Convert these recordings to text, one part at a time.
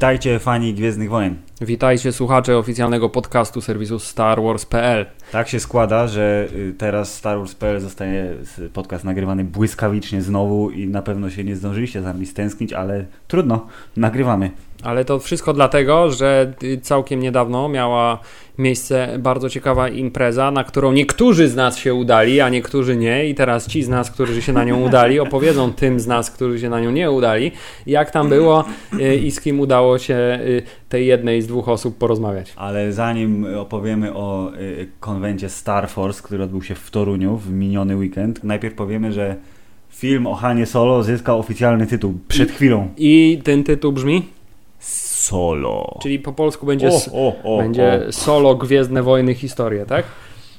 Witajcie fani Gwiezdnych Wojen. Witajcie słuchacze oficjalnego podcastu serwisu StarWars.pl. Tak się składa, że y, teraz Star Wars.pl zostaje podcast nagrywany błyskawicznie znowu i na pewno się nie zdążyliście z nami stęsknić, ale trudno, nagrywamy. Ale to wszystko dlatego, że y, całkiem niedawno miała miejsce bardzo ciekawa impreza, na którą niektórzy z nas się udali, a niektórzy nie. I teraz ci z nas, którzy się na nią udali, opowiedzą tym z nas, którzy się na nią nie udali, jak tam było y, i z kim udało się tej jednej z dwóch osób porozmawiać. Ale zanim opowiemy o konwencie Star Force, który odbył się w Toruniu w miniony weekend, najpierw powiemy, że film o Hanie Solo zyskał oficjalny tytuł przed chwilą. I ten tytuł brzmi? Solo. Czyli po polsku będzie, o, o, o, będzie Solo Gwiezdne Wojny Historie, tak?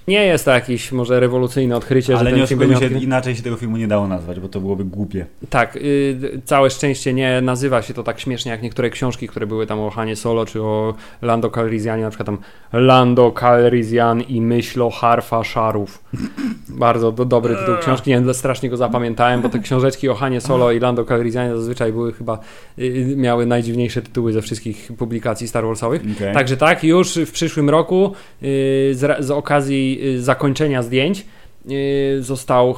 Nie jest to jakieś może rewolucyjne odkrycie, Ale że nie oszukujmy się, inaczej się tego filmu nie dało nazwać, bo to byłoby głupie. Tak, yy, całe szczęście nie nazywa się to tak śmiesznie jak niektóre książki, które były tam o Hanie Solo, czy o Lando Calrissianie, na przykład tam Lando Calrissian i myślo harfa szarów. Bardzo do, dobry tytuł książki, nie, strasznie go zapamiętałem, bo te książeczki o Hanie Solo i Lando Calrissianie zazwyczaj były chyba, yy, miały najdziwniejsze tytuły ze wszystkich publikacji Star Warsowych. Okay. Także tak, już w przyszłym roku yy, z, z okazji Y, zakończenia zdjęć y, został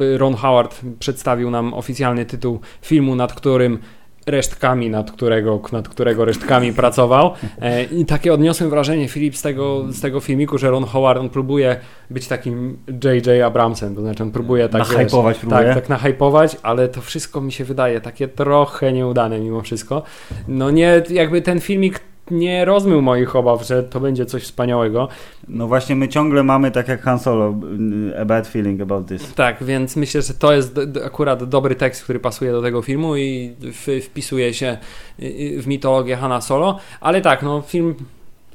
y, Ron Howard przedstawił nam oficjalny tytuł filmu, nad którym resztkami, nad którego, nad którego resztkami pracował. E, I takie odniosłem wrażenie, Filip, z tego, z tego filmiku, że Ron Howard on próbuje być takim J.J. Abramsem, to znaczy on próbuje tak nahypować, wiesz, tak, tak nahypować, ale to wszystko mi się wydaje takie trochę nieudane mimo wszystko. No nie, jakby ten filmik nie rozmył moich obaw, że to będzie coś wspaniałego. No właśnie my ciągle mamy, tak jak Han Solo, a bad feeling about this. Tak, więc myślę, że to jest akurat dobry tekst, który pasuje do tego filmu i wpisuje się w mitologię Hana Solo, ale tak, no film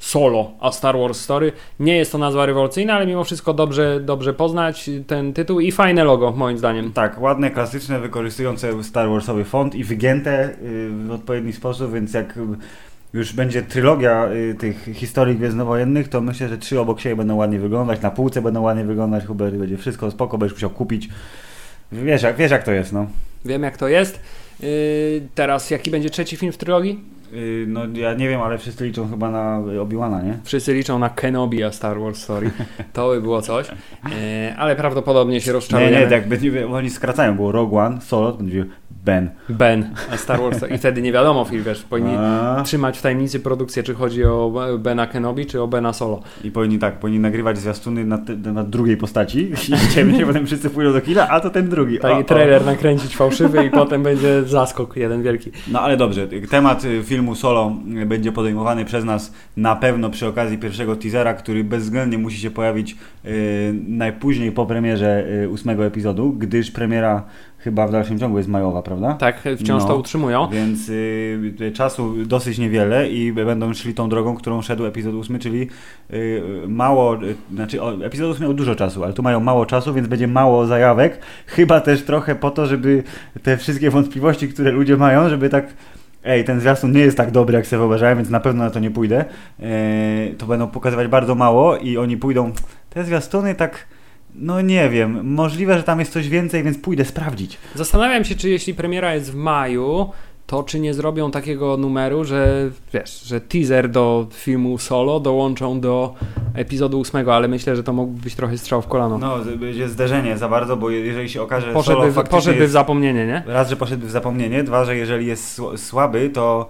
Solo, a Star Wars Story. Nie jest to nazwa rewolucyjna, ale mimo wszystko dobrze, dobrze poznać ten tytuł i fajne logo, moim zdaniem. Tak, ładne, klasyczne, wykorzystujące Star Warsowy font i wygięte y, w odpowiedni sposób, więc jak już będzie trylogia y, tych historii gwiezdnowojennych, to myślę, że trzy obok siebie będą ładnie wyglądać, na półce będą ładnie wyglądać, Hubert będzie wszystko spoko, będziesz musiał kupić. Wiesz jak, wiesz jak to jest, no. Wiem jak to jest. Yy, teraz jaki będzie trzeci film w trylogii? Yy, no ja nie wiem, ale wszyscy liczą chyba na Obi-Wana, nie? Wszyscy liczą na Kenobi, a Star Wars Story. To by było coś. Yy, ale prawdopodobnie się rozczarujemy. Nie, nie, tak będzie, oni skracają, było Rogue One, Solo, będzie Ben. Ben, Star Wars. I wtedy nie wiadomo, Phil, wiesz, powinni A... trzymać w tajemnicy produkcję, czy chodzi o Bena Kenobi, czy o Bena Solo. I powinni tak, powinni nagrywać zwiastuny na, na drugiej postaci i się potem wszyscy pójdą do kina, a to ten drugi. Tak, i trailer nakręcić fałszywy i potem będzie zaskok jeden wielki. No ale dobrze, temat y, filmu Solo będzie podejmowany przez nas na pewno przy okazji pierwszego teasera, który bezwzględnie musi się pojawić yy, najpóźniej po premierze ósmego epizodu, gdyż premiera chyba w dalszym ciągu jest majowa, prawda? Tak, wciąż no, to utrzymują. Więc y, czasu dosyć niewiele i będą szli tą drogą, którą szedł epizod 8, czyli y, mało, y, znaczy o, epizod 8 miał dużo czasu, ale tu mają mało czasu, więc będzie mało zajawek. Chyba też trochę po to, żeby te wszystkie wątpliwości, które ludzie mają, żeby tak ej, ten zwiastun nie jest tak dobry, jak sobie wyobrażałem, więc na pewno na to nie pójdę. E, to będą pokazywać bardzo mało i oni pójdą, te zwiastuny tak no nie wiem, możliwe, że tam jest coś więcej, więc pójdę sprawdzić. Zastanawiam się, czy jeśli premiera jest w maju, to czy nie zrobią takiego numeru, że wiesz, że teaser do filmu solo dołączą do epizodu ósmego, ale myślę, że to mógłby być trochę strzał w kolano. No, będzie zderzenie za bardzo, bo jeżeli się okaże, że poszedłby, solo poszedłby jest, w zapomnienie, nie? Raz, że poszedłby w zapomnienie, dwa, że jeżeli jest słaby, to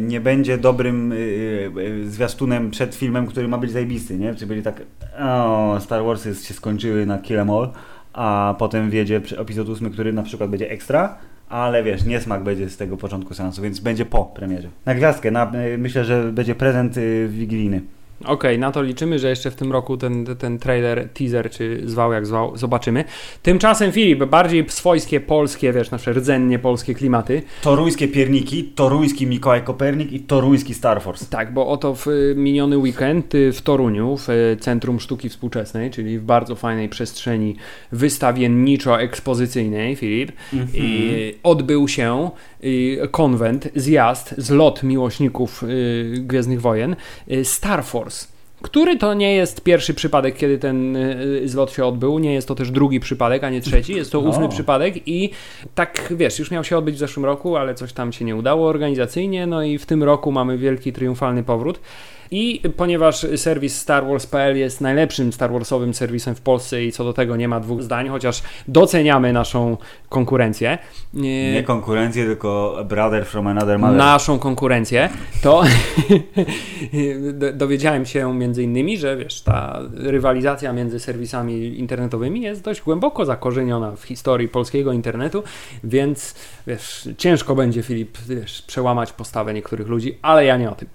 nie będzie dobrym e, e, zwiastunem przed filmem, który ma być zajebisty, nie? Czy będzie tak, o, Star Warsy się skończyły na Kill Em All, a potem wiedzie epizod 8, który na przykład będzie ekstra, ale wiesz, niesmak będzie z tego początku seansu, więc będzie po premierze. Na gwiazdkę, na, myślę, że będzie prezent wigilijny. Okej, okay, na to liczymy, że jeszcze w tym roku ten, ten trailer, teaser, czy zwał jak zwał, zobaczymy. Tymczasem Filip, bardziej swojskie, polskie, wiesz, nasze rdzennie polskie klimaty. Toruńskie pierniki, toruński Mikołaj Kopernik i toruński Star Force. Tak, bo oto w y, miniony weekend y, w Toruniu, w y, Centrum Sztuki Współczesnej, czyli w bardzo fajnej przestrzeni wystawienniczo-ekspozycyjnej, Filip, mm -hmm. odbył się konwent, zjazd, zlot miłośników Gwiezdnych Wojen Star Force. który to nie jest pierwszy przypadek, kiedy ten y, zlot się odbył, nie jest to też drugi przypadek, a nie trzeci, jest to ósmy O. przypadek i tak, wiesz, już miał się odbyć w zeszłym roku, ale coś tam się nie udało organizacyjnie, no i w tym roku mamy wielki, triumfalny powrót. I ponieważ serwis Star Wars.pl jest najlepszym Star Warsowym serwisem w Polsce i co do tego nie ma dwóch zdań, chociaż doceniamy naszą konkurencję. nie- Nie konkurencję, tylko brother from another mother. naszą konkurencję, to do- dowiedziałem się między innymi, że wiesz, ta rywalizacja między serwisami internetowymi jest dość głęboko zakorzeniona w historii polskiego internetu, więc wiesz, ciężko będzie Filip, wiesz, przełamać postawę niektórych ludzi, ale ja nie o tym.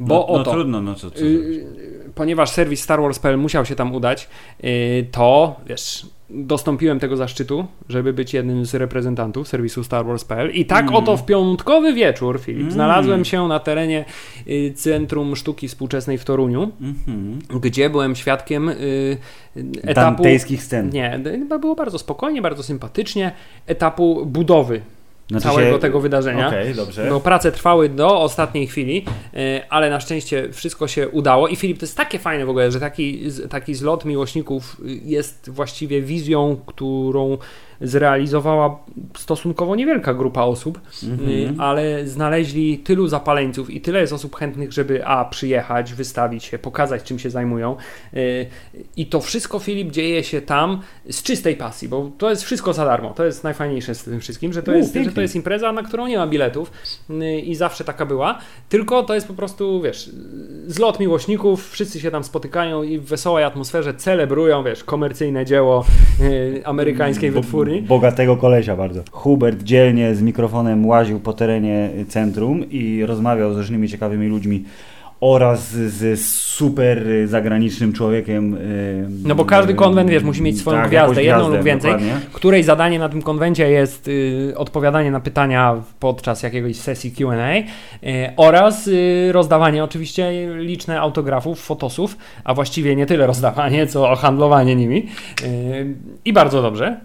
Bo no, no oto, trudno, no co, co y, ponieważ serwis Star Wars.pl musiał się tam udać, y, to wiesz, dostąpiłem tego zaszczytu, żeby być jednym z reprezentantów serwisu Star Wars.pl i tak Mm. oto w piątkowy wieczór, Filip, Mm. znalazłem się na terenie y, Centrum Sztuki Współczesnej w Toruniu, Mhm. gdzie byłem świadkiem y, etapu... Dantejskich scen. Nie, było bardzo spokojnie, bardzo sympatycznie, etapu budowy Znaczy całego się- tego wydarzenia. Okej, dobrze. No, prace trwały do ostatniej chwili, e, ale na szczęście wszystko się udało. I Filip, to jest takie fajne w ogóle, że taki, taki zlot miłośników jest właściwie wizją, którą zrealizowała stosunkowo niewielka grupa osób, Mhm. y, ale znaleźli tylu zapaleńców i tyle jest osób chętnych, żeby a przyjechać, wystawić się, pokazać czym się zajmują. Y, I to wszystko, Filip, dzieje się tam z czystej pasji, bo to jest wszystko za darmo. To jest najfajniejsze z tym wszystkim, że to, U, jest, że to jest impreza, na którą nie ma biletów y, i zawsze taka była, tylko to jest po prostu, wiesz, zlot miłośników, wszyscy się tam spotykają i w wesołej atmosferze celebrują, wiesz, komercyjne dzieło amerykańskiej Bo- wytwórni. Bogatego kolesia bardzo. Hubert dzielnie z mikrofonem łaził po terenie centrum i rozmawiał z różnymi ciekawymi ludźmi oraz z super zagranicznym człowiekiem. No bo każdy konwent, wiesz, musi mieć swoją tak, gwiazdę, jedną gwiazdę, lub więcej, dokładnie. której zadanie na tym konwencie jest y, odpowiadanie na pytania podczas jakiegoś sesji Q&A y, oraz y, rozdawanie oczywiście liczne autografów, fotosów, a właściwie nie tyle rozdawanie, co handlowanie nimi. I bardzo dobrze.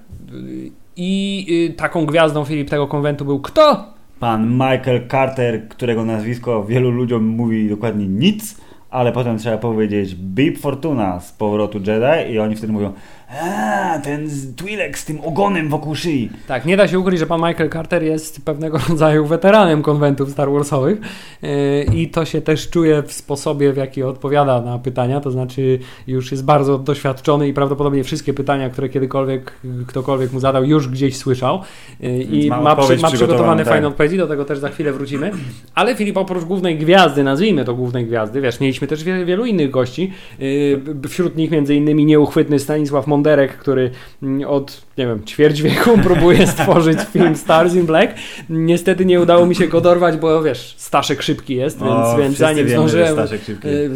I y, taką gwiazdą Filip tego konwentu był kto? Pan Michael Carter, którego nazwisko wielu ludziom mówi dokładnie nic, ale potem trzeba powiedzieć Bib Fortuna z powrotu Jedi i oni wtedy mówią a ten Twi'lek z tym ogonem wokół szyi. Tak, nie da się ukryć, że pan Michael Carter jest pewnego rodzaju weteranem konwentów Star Warsowych yy, i to się też czuje w sposobie, w jaki odpowiada na pytania, to znaczy już jest bardzo doświadczony i prawdopodobnie wszystkie pytania, które kiedykolwiek ktokolwiek mu zadał, już gdzieś słyszał yy, i ma ma, przy, odpowiedź ma przygotowane tak. fajne odpowiedzi, do tego też za chwilę wrócimy. Ale Filip, oprócz głównej gwiazdy, nazwijmy to głównej gwiazdy, wiesz, mieliśmy też wielu innych gości, yy, wśród nich między innymi nieuchwytny Stanisław Monderek, który mm, od, nie wiem, ćwierć wieku próbuje stworzyć film Stars in Black. Niestety nie udało mi się go dorwać, bo wiesz, Staszek szybki jest, więc, O, więc zanim wiemy, zdążyłem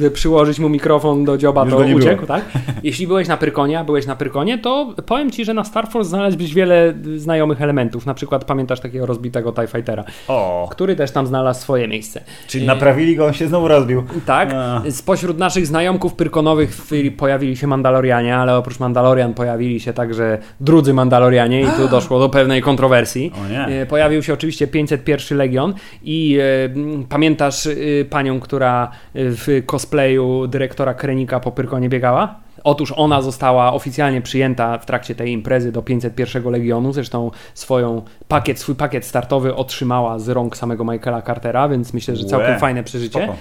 y, przyłożyć mu mikrofon do dzioba, Już to uciekł, tak? Jeśli byłeś na Pyrkonie, a byłeś na Pyrkonie, to powiem Ci, że na Star Force znalazłbyś wiele znajomych elementów. Na przykład pamiętasz takiego rozbitego TIE Fightera, O, który też tam znalazł swoje miejsce. czyli Y, naprawili go, on się znowu rozbił. tak. A. Spośród naszych znajomków pyrkonowych pojawili się Mandalorianie, ale oprócz Mandalorian pojawili się także drudzy Mandalorianie i tu doszło do pewnej kontrowersji. E, Pojawił się oczywiście 501 Legion i e, pamiętasz e, panią, która e, w cosplayu dyrektora Krenika po Pyrkonie biegała? Otóż ona została oficjalnie przyjęta w trakcie tej imprezy do 501 Legionu, zresztą swoją pakiet, swój pakiet startowy otrzymała z rąk samego Michaela Cartera, więc myślę, że całkiem Łe, fajne przeżycie. Spoko.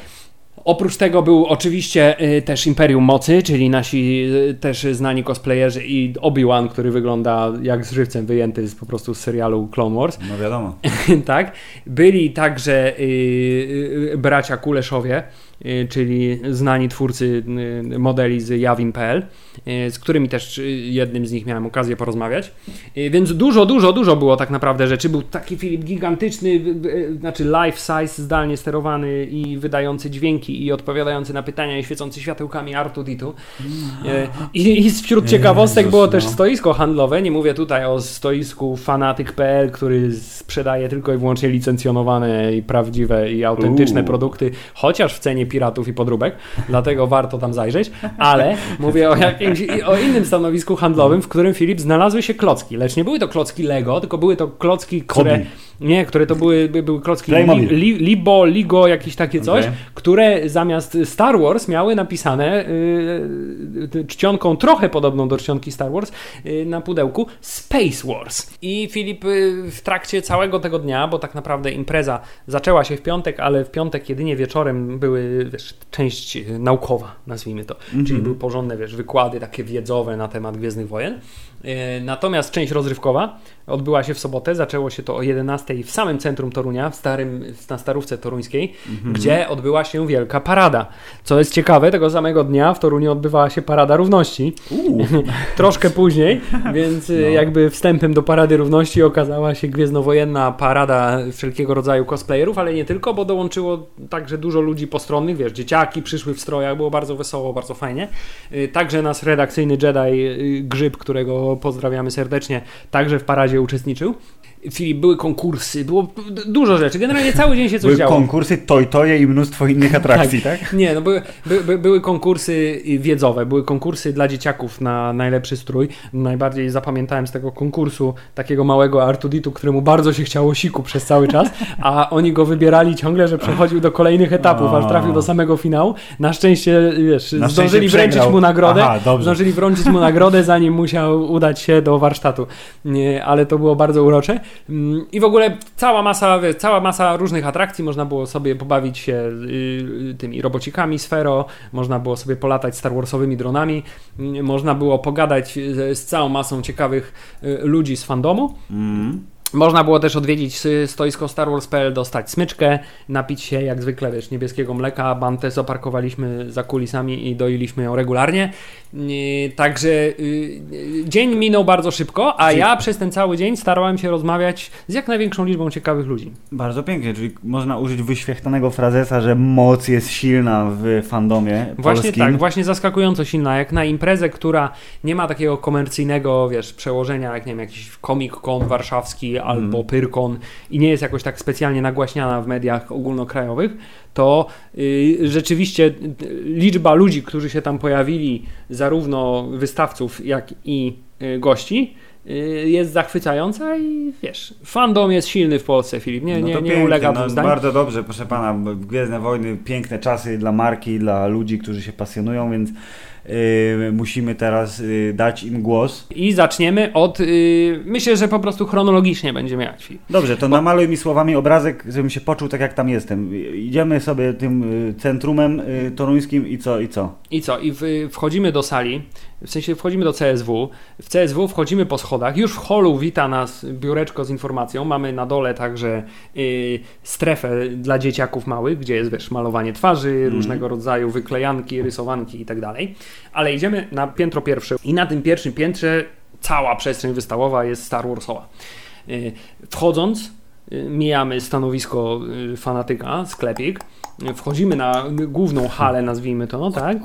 Oprócz tego był oczywiście y, też Imperium Mocy, czyli nasi y, też znani cosplayerzy i Obi-Wan, który wygląda jak z żywcem wyjęty z, po prostu z serialu Clone Wars. No wiadomo. tak. Byli także y, bracia Kuleszowie, czyli znani twórcy y, modeli z Jawin.pl, y, z którymi też y, jednym z nich miałem okazję porozmawiać. Y, Więc dużo, dużo, dużo było tak naprawdę rzeczy. Był taki Filip gigantyczny, y, y, znaczy life size, zdalnie sterowany i wydający dźwięki i odpowiadający na pytania i świecący światełkami Artu Ditu. Y, I, I wśród ciekawostek Jezus, było też no. stoisko handlowe. Nie mówię tutaj o stoisku fanatyk.pl, który sprzedaje tylko i wyłącznie licencjonowane i prawdziwe i autentyczne Uuu. produkty, chociaż w cenie piratów i podróbek, dlatego warto tam zajrzeć, ale mówię o jakimś o innym stanowisku handlowym, w którym Filip znalazły się klocki, lecz nie były to klocki Lego, tylko były to klocki, które Kobi. Nie, które to były, by- były klocki Playmobil. li, li, Libo, Ligo, jakieś takie coś, Okej. które zamiast Star Wars miały napisane y, czcionką trochę podobną do czcionki Star Wars y, na pudełku Space Wars. I Filip y, w trakcie całego tego dnia, bo tak naprawdę impreza zaczęła się w piątek, ale w piątek jedynie wieczorem były wiesz, część y, naukowa, nazwijmy to, czyli były porządne wiesz, wykłady takie wiedzowe na temat Gwiezdnych Wojen. Y, Natomiast część rozrywkowa odbyła się w sobotę, zaczęło się to o 11 w samym centrum Torunia, w starym, na Starówce Toruńskiej, gdzie odbyła się wielka parada. Co jest ciekawe, tego samego dnia w Toruniu odbywała się Parada Równości, troszkę później, więc y, No. jakby wstępem do Parady Równości okazała się gwiezdnowojenna parada wszelkiego rodzaju cosplayerów, ale nie tylko, bo dołączyło także dużo ludzi postronnych, wiesz, dzieciaki przyszły w strojach, było bardzo wesoło, bardzo fajnie. Y, Także nasz redakcyjny Jedi Grzyb, którego pozdrawiamy serdecznie, także w paradzie uczestniczył. Filip, były konkursy, było dużo rzeczy. Generalnie cały dzień się coś Były działo. konkursy, toj-toje i mnóstwo innych atrakcji, tak? Nie, no były, by, by, były konkursy wiedzowe, były konkursy dla dzieciaków na najlepszy strój. Najbardziej zapamiętałem z tego konkursu takiego małego Artuditu, któremu bardzo się chciało siku przez cały czas, a oni go wybierali ciągle, że przechodził do kolejnych etapów, aż trafił do samego finału. Na szczęście, wiesz, Na zdążyli szczęście wręczyć przegrał. mu nagrodę, Aha, zdążyli wręczyć mu nagrodę, zanim musiał udać się do warsztatu. Nie, ale to było bardzo urocze. Mm, I w ogóle cała masa, cała masa różnych atrakcji, można było sobie pobawić się y, tymi robocikami Sfero, można było sobie polatać Star Warsowymi dronami, y, można było pogadać z, z całą masą ciekawych y, ludzi z fandomu. Mm. Można było też odwiedzić stoisko Star Wars.pl, dostać smyczkę, napić się jak zwykle, wiesz, niebieskiego mleka. Bantę zaparkowaliśmy za kulisami i doiliśmy ją regularnie. Y, Także y, y, dzień minął bardzo szybko, a ja przez ten cały dzień starałem się rozmawiać z jak największą liczbą ciekawych ludzi. Bardzo pięknie, czyli można użyć wyświechtanego frazesa, że moc jest silna w fandomie Właśnie polskim. tak, właśnie zaskakująco silna, jak na imprezę, która nie ma takiego komercyjnego, wiesz, przełożenia, jak nie wiem, jakiś Comic Con warszawski albo Pyrkon i nie jest jakoś tak specjalnie nagłaśniana w mediach ogólnokrajowych, to y, rzeczywiście y, liczba ludzi, którzy się tam pojawili, zarówno wystawców, jak i y, gości, jest zachwycająca i wiesz, fandom jest silny w Polsce, Filip, nie, No nie, nie pięknie, ulega no, zdań. Bardzo dobrze, proszę pana. Gwiezdne Wojny, piękne czasy dla marki, dla ludzi, którzy się pasjonują, więc musimy teraz yy, dać im głos. I zaczniemy od. Yy, myślę, że po prostu chronologicznie będziemy. Filip. Dobrze, to namaluj mi słowami obrazek, żebym się poczuł tak, jak tam jestem. Idziemy sobie tym centrumem toruńskim i co, i co? I co? I wchodzimy do sali, w sensie wchodzimy do CSW. W CSW wchodzimy po schodach. Już w holu wita nas biureczko z informacją. Mamy na dole także yy, strefę dla dzieciaków małych, gdzie jest wiesz, malowanie twarzy, różnego rodzaju wyklejanki, rysowanki i tak. Ale idziemy na piętro pierwsze i na tym pierwszym piętrze cała przestrzeń wystawowa jest Star Warsowa. Yy, Wchodząc, y, mijamy stanowisko y, fanatyka, sklepik, y, wchodzimy na główną halę, nazwijmy to, no tak,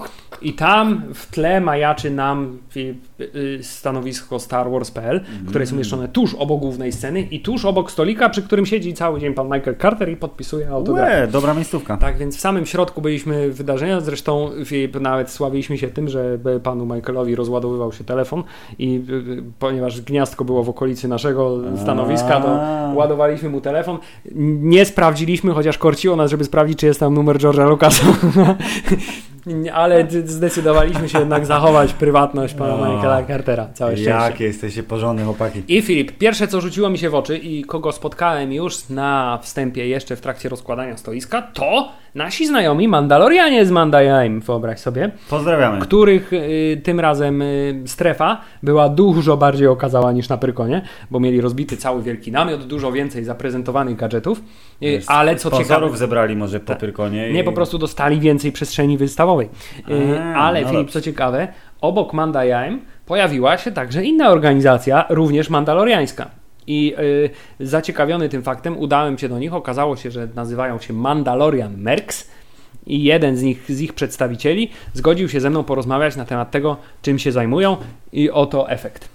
i tam w tle majaczy nam y, y, stanowisko Star Wars.pl, które jest umieszczone tuż obok głównej sceny i tuż obok stolika, przy którym siedzi cały dzień pan Michael Carter i podpisuje autografy. Łe, dobra miejscówka. Tak, więc w samym środku byliśmy wydarzenia, zresztą Filip, nawet sławiliśmy się tym, że panu Michaelowi rozładowywał się telefon i y, y, ponieważ gniazdko było w okolicy naszego stanowiska, to ładowaliśmy mu telefon. Nie sprawdziliśmy, chociaż korciło nas, żeby sprawdzić, czy jest tam numer George'a Lucasa. Ale zdecydowaliśmy się jednak zachować prywatność pana No. Michaela Cartera. Całe szczęście. Jakie jesteście porządne chłopaki. I Filip, pierwsze co rzuciło mi się w oczy i kogo spotkałem już na wstępie, jeszcze w trakcie rozkładania stoiska, to nasi znajomi Mandalorianie z Mandajaim, wyobraź sobie, Pozdrawiamy. których y, tym razem y, strefa była dużo bardziej okazała niż na Pyrkonie, bo mieli rozbity cały wielki namiot, dużo więcej zaprezentowanych gadżetów, y, ale co ciekawe, zebrali może po Tak. Pyrkonie. i- nie po prostu dostali więcej przestrzeni wystawowej. Y, A, Ale no Filip, dobrze. co ciekawe, obok Mandajaim pojawiła się także inna organizacja, również mandaloriańska. I y, zaciekawiony tym faktem udałem się do nich. Okazało się, że nazywają się Mandalorian Mercs. I jeden z nich, z ich przedstawicieli zgodził się ze mną porozmawiać na temat tego, czym się zajmują, i oto efekt.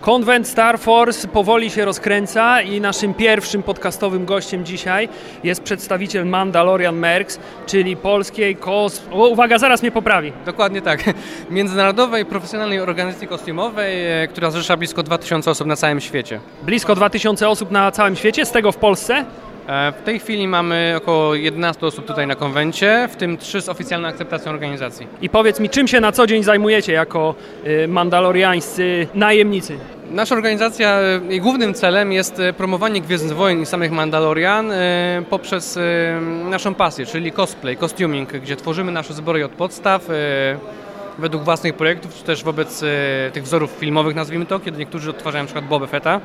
Konwent Star Force powoli się rozkręca i naszym pierwszym podcastowym gościem dzisiaj jest przedstawiciel Mandalorian Mercs, czyli polskiej kos... O, uwaga, zaraz mnie poprawi. Dokładnie tak. Międzynarodowej, profesjonalnej organizacji kostiumowej, e, która zrzesza blisko 2000 osób na całym świecie. Blisko 2000 osób na całym świecie, z tego w Polsce? E, w tej chwili mamy około 11 osób tutaj na konwencie, w tym 3 z oficjalną akceptacją organizacji. I powiedz mi, czym się na co dzień zajmujecie jako y, mandaloriańscy najemnicy? Nasza organizacja, e, jej głównym celem jest e, promowanie Gwiezdnych Wojen i samych Mandalorian poprzez naszą pasję, czyli cosplay, costuming, gdzie tworzymy nasze zbroje od podstaw według własnych projektów, czy też wobec tych wzorów filmowych, nazwijmy to, kiedy niektórzy odtwarzają np. Boba Fetta.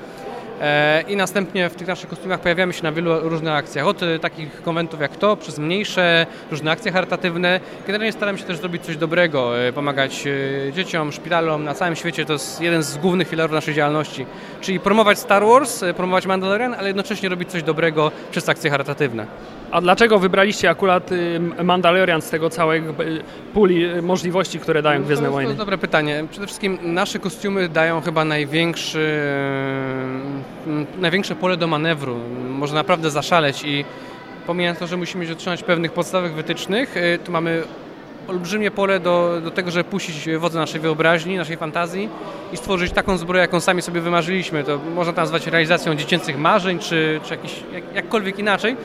E, i następnie w tych naszych kostiumach pojawiamy się na wielu różnych akcjach. Od e, takich konwentów jak to, przez mniejsze, różne akcje charytatywne. Generalnie staramy się też zrobić coś dobrego, e, pomagać dzieciom, szpitalom na całym świecie. To jest jeden z głównych filarów naszej działalności. Czyli promować Star Wars, promować Mandalorian, ale jednocześnie robić coś dobrego przez akcje charytatywne. A dlaczego wybraliście akurat y, Mandalorian z tego całego y, puli y, możliwości, które dają no, Gwiezdne Wojny? To jest dobre pytanie. Przede wszystkim nasze kostiumy dają chyba największy, największe pole do manewru. Można naprawdę zaszaleć i pomijając to, że musimy się otrzymać pewnych podstawowych wytycznych, tu mamy olbrzymie pole do, do tego, żeby puścić wodze naszej wyobraźni, naszej fantazji i stworzyć taką zbroję, jaką sami sobie wymarzyliśmy. To można to nazwać realizacją dziecięcych marzeń, czy, czy jakiś, jak, jakkolwiek inaczej,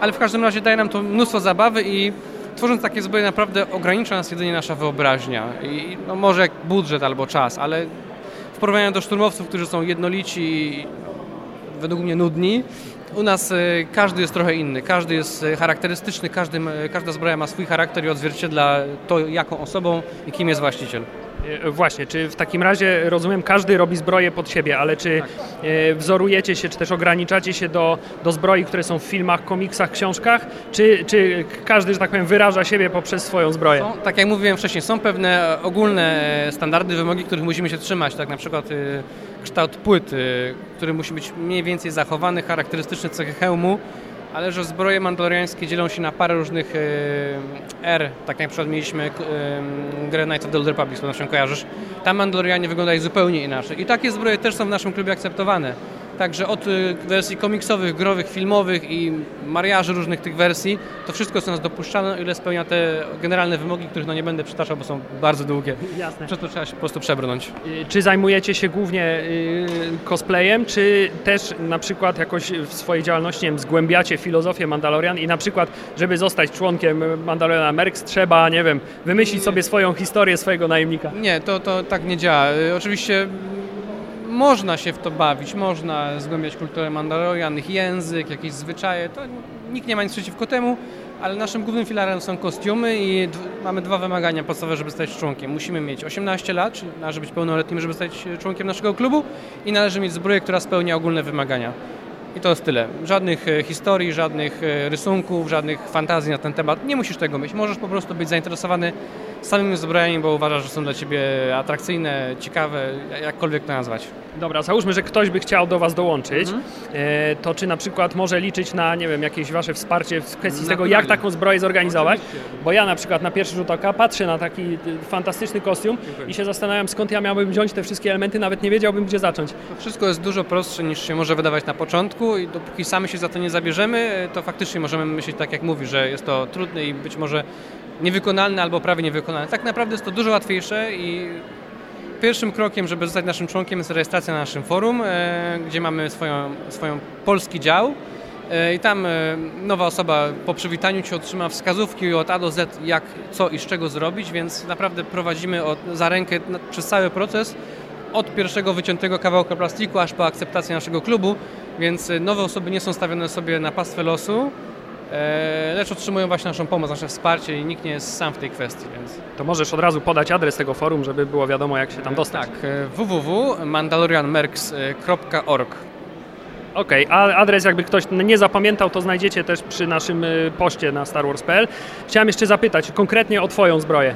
ale w każdym razie daje nam to mnóstwo zabawy i tworząc takie zbroje naprawdę ogranicza nas jedynie nasza wyobraźnia. I, no może budżet albo czas, ale w porównaniu do szturmowców, którzy są jednolici i według mnie nudni, u nas e, każdy jest trochę inny, każdy jest e, charakterystyczny, każdy, każda zbroja ma swój charakter i odzwierciedla to, jaką osobą i kim jest właściciel. Właśnie, czy w takim razie, rozumiem, każdy robi zbroję pod siebie, ale czy tak. wzorujecie się, czy też ograniczacie się do, do zbroi, które są w filmach, komiksach, książkach, czy, czy każdy, że tak powiem, wyraża siebie poprzez swoją zbroję? Są, tak jak mówiłem wcześniej, są pewne ogólne standardy, wymogi, których musimy się trzymać, tak na przykład kształt płyty, który musi być mniej więcej zachowany, charakterystyczne cechy hełmu, ale że zbroje mandaloriańskie dzielą się na parę różnych e, R, tak jak na przykład mieliśmy e, grę Knights of the Old Republic, z się kojarzysz. Tam Mandalorianie wyglądają zupełnie inaczej. I takie zbroje też są w naszym klubie akceptowane. Także od y, wersji komiksowych, growych, filmowych i mariaży różnych tych wersji, to wszystko jest nas dopuszczane, o ile spełnia te generalne wymogi, których no nie będę przytaczał, bo są bardzo długie. Jasne. Przez to trzeba się po prostu przebrnąć. Y, czy zajmujecie się głównie y, cosplayem, czy też na przykład jakoś w swojej działalności wiem, zgłębiacie filozofię Mandalorian i na przykład, żeby zostać członkiem Mandaloriana Mercs, trzeba, nie wiem, wymyślić sobie swoją historię swojego najemnika? Nie, to, to tak nie działa. Oczywiście można się w to bawić, można zgłębiać kulturę Mandalorian, ich język, jakieś zwyczaje, to nikt nie ma nic przeciwko temu, ale naszym głównym filarem są kostiumy i mamy dwa wymagania podstawowe, żeby stać członkiem. Musimy mieć 18 lat, czyli należy być pełnoletnim, żeby stać członkiem naszego klubu i należy mieć zbroję, która spełnia ogólne wymagania. I to jest tyle. Żadnych e, historii, żadnych e, rysunków, żadnych fantazji na ten temat. Nie musisz tego mieć. Możesz po prostu być zainteresowany samym zbrojeniem, bo uważasz, że są dla Ciebie atrakcyjne, ciekawe, jakkolwiek to nazwać. Dobra, załóżmy, że ktoś by chciał do Was dołączyć, mhm. E, to czy na przykład może liczyć na, nie wiem, jakieś Wasze wsparcie w kwestii tego, jak taką zbroję zorganizować? Bo ja na przykład na pierwszy rzut oka patrzę na taki y, fantastyczny kostium i się zastanawiam, skąd ja miałbym wziąć te wszystkie elementy, nawet nie wiedziałbym, gdzie zacząć. To wszystko jest dużo prostsze niż się może wydawać na początku i dopóki sami się za to nie zabierzemy, to faktycznie możemy myśleć tak, jak mówi, że jest to trudne i być może niewykonalne albo prawie niewykonalne. Tak naprawdę jest to dużo łatwiejsze i pierwszym krokiem, żeby zostać naszym członkiem jest rejestracja na naszym forum, e, gdzie mamy swoją, swoją polski dział. E, i tam e, nowa osoba po przywitaniu Cię otrzyma wskazówki od A do Z, jak, co i z czego zrobić, więc naprawdę prowadzimy od, za rękę przez cały proces od pierwszego wyciętego kawałka plastiku aż po akceptację naszego klubu, więc nowe osoby nie są stawione sobie na pastwę losu, lecz otrzymują właśnie naszą pomoc, nasze wsparcie i nikt nie jest sam w tej kwestii. Więc... To możesz od razu podać adres tego forum, żeby było wiadomo, jak się tam dostać. Tak, e, www.mandalorianmerks.org Okej, okay, a adres jakby ktoś nie zapamiętał, to znajdziecie też przy naszym e, poście na starwars.pl. Chciałem jeszcze zapytać konkretnie o Twoją zbroję.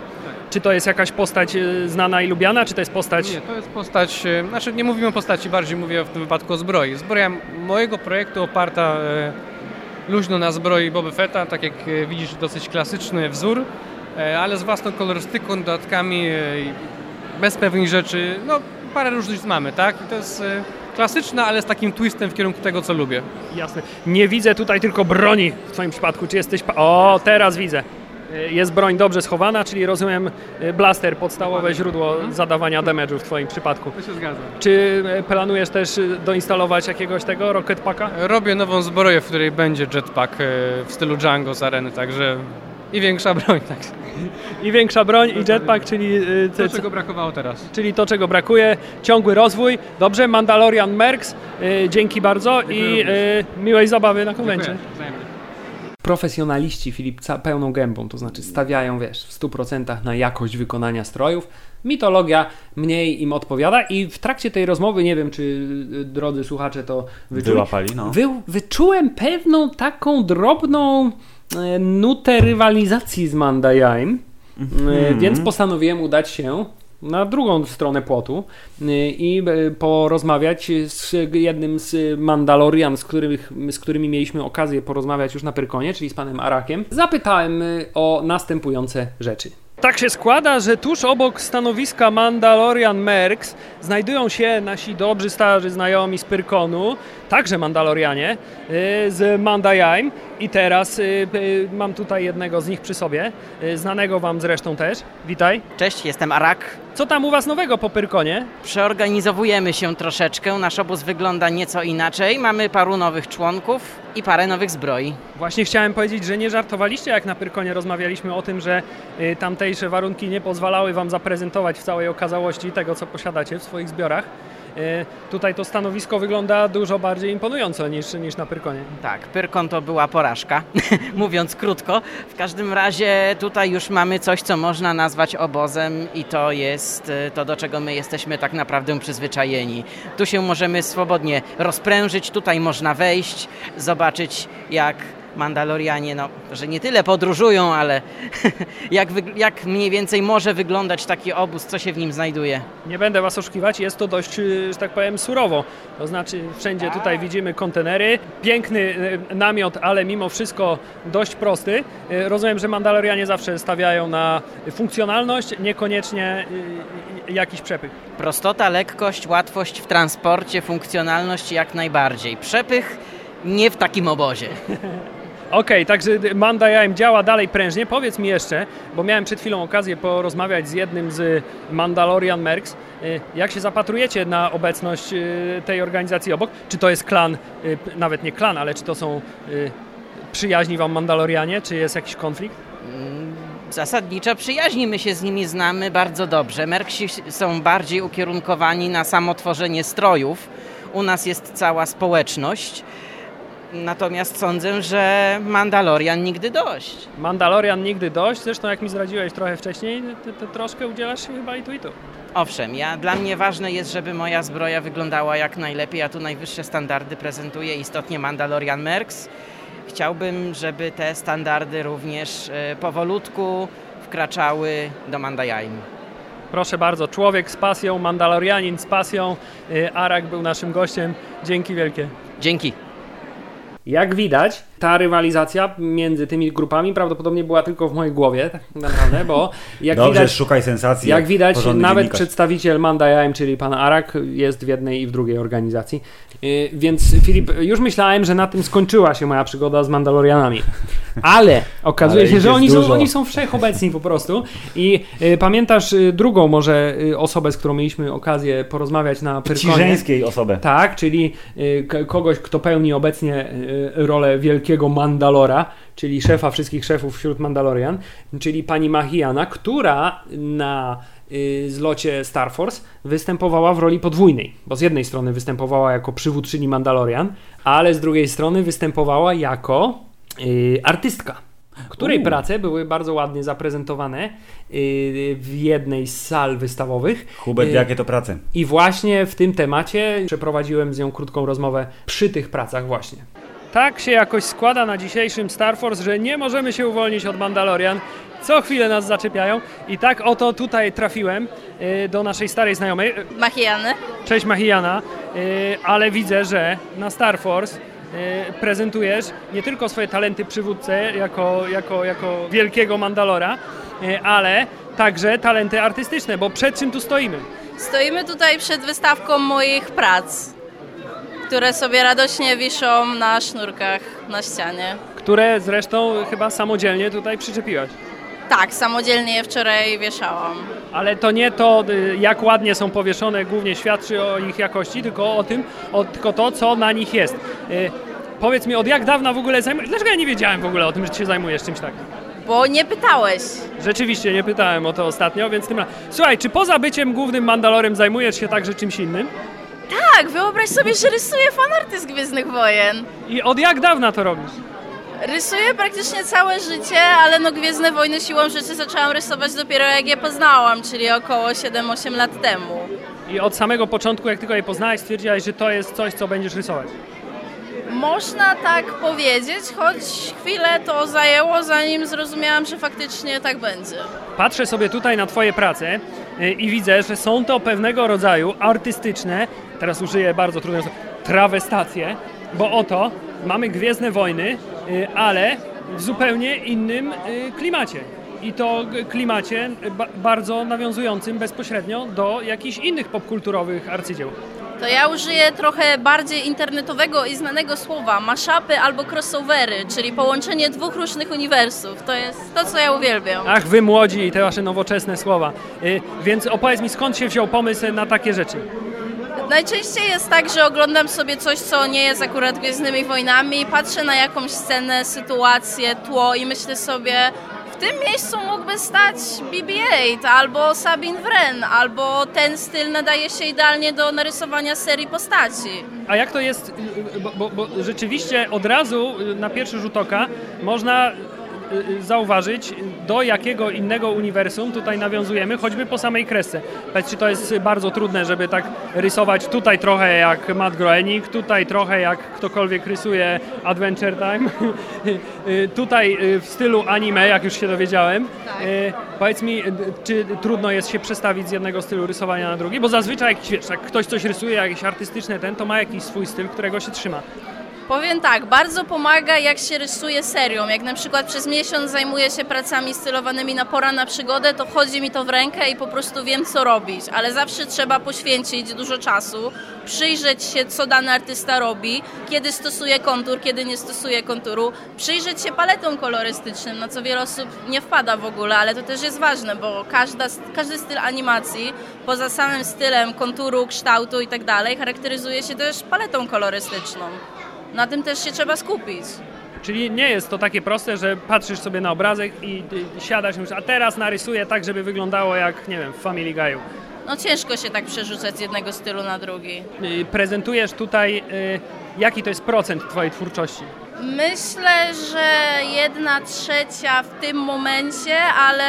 Czy to jest jakaś postać znana i lubiana, czy to jest postać... Nie, to jest postać, znaczy nie mówimy o postaci, bardziej mówię w tym wypadku o zbroi. Zbroja mojego projektu oparta luźno na zbroi Boba Fetta, tak jak e, widzisz dosyć klasyczny wzór, e, ale z własną kolorystyką, dodatkami, e, bez pewnych rzeczy, no parę różnic mamy, tak? To jest klasyczna, ale z takim twistem w kierunku tego, co lubię. Jasne. Nie widzę tutaj tylko broni w Twoim przypadku. Czy jesteś. O, teraz widzę. Y, Jest broń dobrze schowana, czyli rozumiem y, blaster, podstawowe źródło zadawania damage'u w Twoim przypadku. To się zgadza. Czy y, planujesz też doinstalować jakiegoś tego Rocket Packa? Robię nową zbroję, w której będzie jetpack w stylu Django z areny, także i większa broń, tak. I większa broń, i jetpack, czyli, To, czego brakowało teraz. czyli to, czego brakuje. Ciągły rozwój. Dobrze, Mandalorian Mercs. Y, dzięki bardzo i y, miłej zabawy na konwencie. Wzajemnie. Profesjonaliści Filip pełną gębą, to znaczy stawiają, wiesz, w 100% na jakość wykonania strojów. Mitologia mniej im odpowiada i w trakcie tej rozmowy, nie wiem czy y, drodzy słuchacze to wyczuli, Wyłapali, no. wy, wyczułem pewną taką drobną e, nutę rywalizacji z Mandajaim, e, więc postanowiłem udać się na drugą stronę płotu y, i e, porozmawiać z jednym z Mandalorian, z, których, z którymi mieliśmy okazję porozmawiać już na Pyrkonie, czyli z panem Arakiem. Zapytałem y, o następujące rzeczy. Tak się składa, że tuż obok stanowiska Mandalorian Mercs znajdują się nasi dobrzy starzy znajomi z Pyrkonu, także Mandalorianie, y, z Mandajaim i teraz y, y, mam tutaj jednego z nich przy sobie, y, znanego wam zresztą też. Witaj. Cześć, jestem Arak. Co tam u was nowego po Pyrkonie? Przeorganizowujemy się troszeczkę. Nasz obóz wygląda nieco inaczej. Mamy paru nowych członków i parę nowych zbroi. Właśnie chciałem powiedzieć, że nie żartowaliście, jak na Pyrkonie rozmawialiśmy o tym, że tamtejsze warunki nie pozwalały wam zaprezentować w całej okazałości tego, co posiadacie w swoich zbiorach. Y, tutaj to stanowisko wygląda dużo bardziej imponująco niż, niż na Pyrkonie. Tak, Pyrkon to była porażka, mówiąc krótko. W każdym razie tutaj już mamy coś, co można nazwać obozem i to jest e, to, do czego my jesteśmy tak naprawdę przyzwyczajeni. Tu się możemy swobodnie rozprężyć, tutaj można wejść, zobaczyć jak Mandalorianie, no, że nie tyle podróżują, ale jak, jak mniej więcej może wyglądać taki obóz, co się w nim znajduje. Nie będę was oszukiwać, jest to dość, y, że tak powiem, surowo. To znaczy, wszędzie tutaj widzimy kontenery, piękny y, namiot, ale mimo wszystko dość prosty. Y, Rozumiem, że Mandalorianie zawsze stawiają na funkcjonalność, niekoniecznie jakiś przepych. Prostota, lekkość, łatwość w transporcie, funkcjonalność jak najbardziej. Przepych nie w takim obozie. Okej, także Manda Jaim działa dalej prężnie. Powiedz mi jeszcze, bo miałem przed chwilą okazję porozmawiać z jednym z Mandalorian Mercs. y, Jak się zapatrujecie na obecność y, tej organizacji obok? Czy to jest klan, y, nawet nie klan, ale czy to są y, przyjaźni wam Mandalorianie? Czy jest jakiś konflikt? Zasadniczo przyjaźni my się z nimi znamy bardzo dobrze. Merksi są bardziej ukierunkowani na samo tworzenie strojów. U nas jest cała społeczność. Natomiast sądzę, że Mandalorian nigdy dość. Mandalorian nigdy dość. Zresztą jak mi zdradziłeś trochę wcześniej, to, to troszkę udzielasz się chyba i tu i tu. Owszem, ja, dla mnie ważne jest, żeby moja zbroja wyglądała jak najlepiej. Ja tu najwyższe standardy prezentuję istotnie Mandalorian Mercs. Chciałbym, żeby te standardy również e, powolutku wkraczały do Mandajaim. Proszę bardzo, człowiek z pasją, Mandalorianin z pasją. y, Arak był naszym gościem. Dzięki wielkie. Dzięki. Jak widać, ta rywalizacja między tymi grupami prawdopodobnie była tylko w mojej głowie, tak naprawdę, bo jak Dobrze, widać, szukaj sensacji. jak widać nawet dziennikarz. przedstawiciel Mandajaim, czyli pan Arak, jest w jednej i w drugiej organizacji. Yy, Więc Filip, już myślałem, że na tym skończyła się moja przygoda z Mandalorianami. Ale okazuje Ale się, że oni są, oni są wszechobecni po prostu. I yy, pamiętasz yy, drugą może osobę, z którą mieliśmy okazję porozmawiać na Pyrkonie? żeńskiej osobę. Tak, czyli y, kogoś, kto pełni obecnie y, rolę wielkiego Mandalora, czyli szefa wszystkich szefów wśród Mandalorian, czyli pani Mahiana, która na y, zlocie Star Force występowała w roli podwójnej, bo z jednej strony występowała jako przywódczyni Mandalorian, ale z drugiej strony występowała jako y, artystka. Której U. prace były bardzo ładnie zaprezentowane y, w jednej z sal wystawowych. Hubert, Y, jakie to prace? i właśnie w tym temacie przeprowadziłem z nią krótką rozmowę przy tych pracach właśnie. Tak się jakoś składa na dzisiejszym Star Force, że nie możemy się uwolnić od Mandalorian. Co chwilę nas zaczepiają i tak oto tutaj trafiłem y, do naszej starej znajomej. Machiany. Cześć Mahiana, y, ale widzę, że na Star Force y, prezentujesz nie tylko swoje talenty przywódcy jako, jako, jako wielkiego Mandalora, y, ale także talenty artystyczne, bo przed czym tu stoimy? Stoimy tutaj przed wystawką moich prac, które sobie radośnie wiszą na sznurkach na ścianie. Które zresztą chyba samodzielnie tutaj przyczepiłaś. Tak, samodzielnie je wczoraj wieszałam. Ale to nie to, y, jak ładnie są powieszone, głównie świadczy o ich jakości, tylko o tym, o, tylko to, co na nich jest. Y, powiedz mi, od jak dawna w ogóle zajmujesz? Dlaczego ja nie wiedziałem w ogóle o tym, że się zajmujesz czymś takim? Bo nie pytałeś. Rzeczywiście nie pytałem o to ostatnio, więc tym razem. Słuchaj, czy poza byciem głównym Mandalorem zajmujesz się także czymś innym? Tak, wyobraź sobie, że rysuję fanarty z Gwiezdnych Wojen. I od jak dawna to robisz? Rysuję praktycznie całe życie, ale no Gwiezdne Wojny siłą rzeczy zaczęłam rysować dopiero jak je poznałam, czyli około 7-8 lat temu. I od samego początku, jak tylko je poznałeś, stwierdziłaś, że to jest coś, co będziesz rysować. Można tak powiedzieć, choć chwilę to zajęło, zanim zrozumiałam, że faktycznie tak będzie. Patrzę sobie tutaj na Twoje prace y, i widzę, że są to pewnego rodzaju artystyczne, teraz użyję bardzo trudne słowo, trawestacje, bo oto mamy Gwiezdne Wojny, y, ale w zupełnie innym y, klimacie. I to klimacie ba- bardzo nawiązującym bezpośrednio do jakichś innych popkulturowych arcydzieł. To ja użyję trochę bardziej internetowego i znanego słowa mashupy albo crossovery, czyli połączenie dwóch różnych uniwersów. To jest to, co ja uwielbiam. Ach, wy młodzi i te wasze nowoczesne słowa. Y, Więc opowiedz mi, skąd się wziął pomysł na takie rzeczy? Najczęściej jest tak, że oglądam sobie coś, co nie jest akurat Gwiezdnymi Wojnami, patrzę na jakąś scenę, sytuację, tło i myślę sobie, w tym miejscu mógłby stać BB-8 albo Sabine Wren, albo ten styl nadaje się idealnie do narysowania serii postaci. A jak to jest, y, y, bo, bo, bo rzeczywiście od razu y, na pierwszy rzut oka można zauważyć, do jakiego innego uniwersum tutaj nawiązujemy, choćby po samej kresce. Czy to jest bardzo trudne, żeby tak rysować tutaj trochę jak Matt Groening, tutaj trochę jak ktokolwiek rysuje Adventure Time, Y, tutaj y, w stylu anime, jak już się dowiedziałem. Tak. Y, Powiedz mi, y, czy trudno jest się przestawić z jednego stylu rysowania na drugi? Bo zazwyczaj, jak, wiesz, jak ktoś coś rysuje, jakieś artystyczne ten, to ma jakiś swój styl, którego się trzyma. Powiem tak, bardzo pomaga jak się rysuje serią. Jak na przykład przez miesiąc zajmuję się pracami stylowanymi na pora na przygodę, to wchodzi mi to w rękę i po prostu wiem co robić. Ale zawsze trzeba poświęcić dużo czasu, przyjrzeć się co dany artysta robi, kiedy stosuje kontur, kiedy nie stosuje konturu, przyjrzeć się paletom kolorystycznym, na co wiele osób nie wpada w ogóle, ale to też jest ważne, bo każda, każdy styl animacji, poza samym stylem konturu, kształtu i tak dalej, charakteryzuje się też paletą kolorystyczną. Na tym też się trzeba skupić. Czyli nie jest to takie proste, że patrzysz sobie na obrazek i siadasz i mówisz, a teraz narysuję tak, żeby wyglądało jak, nie wiem, w Family Guy'u. No ciężko się tak przerzucać z jednego stylu na drugi. Y, Prezentujesz tutaj, y, jaki to jest procent twojej twórczości? Myślę, że jedna trzecia w tym momencie, ale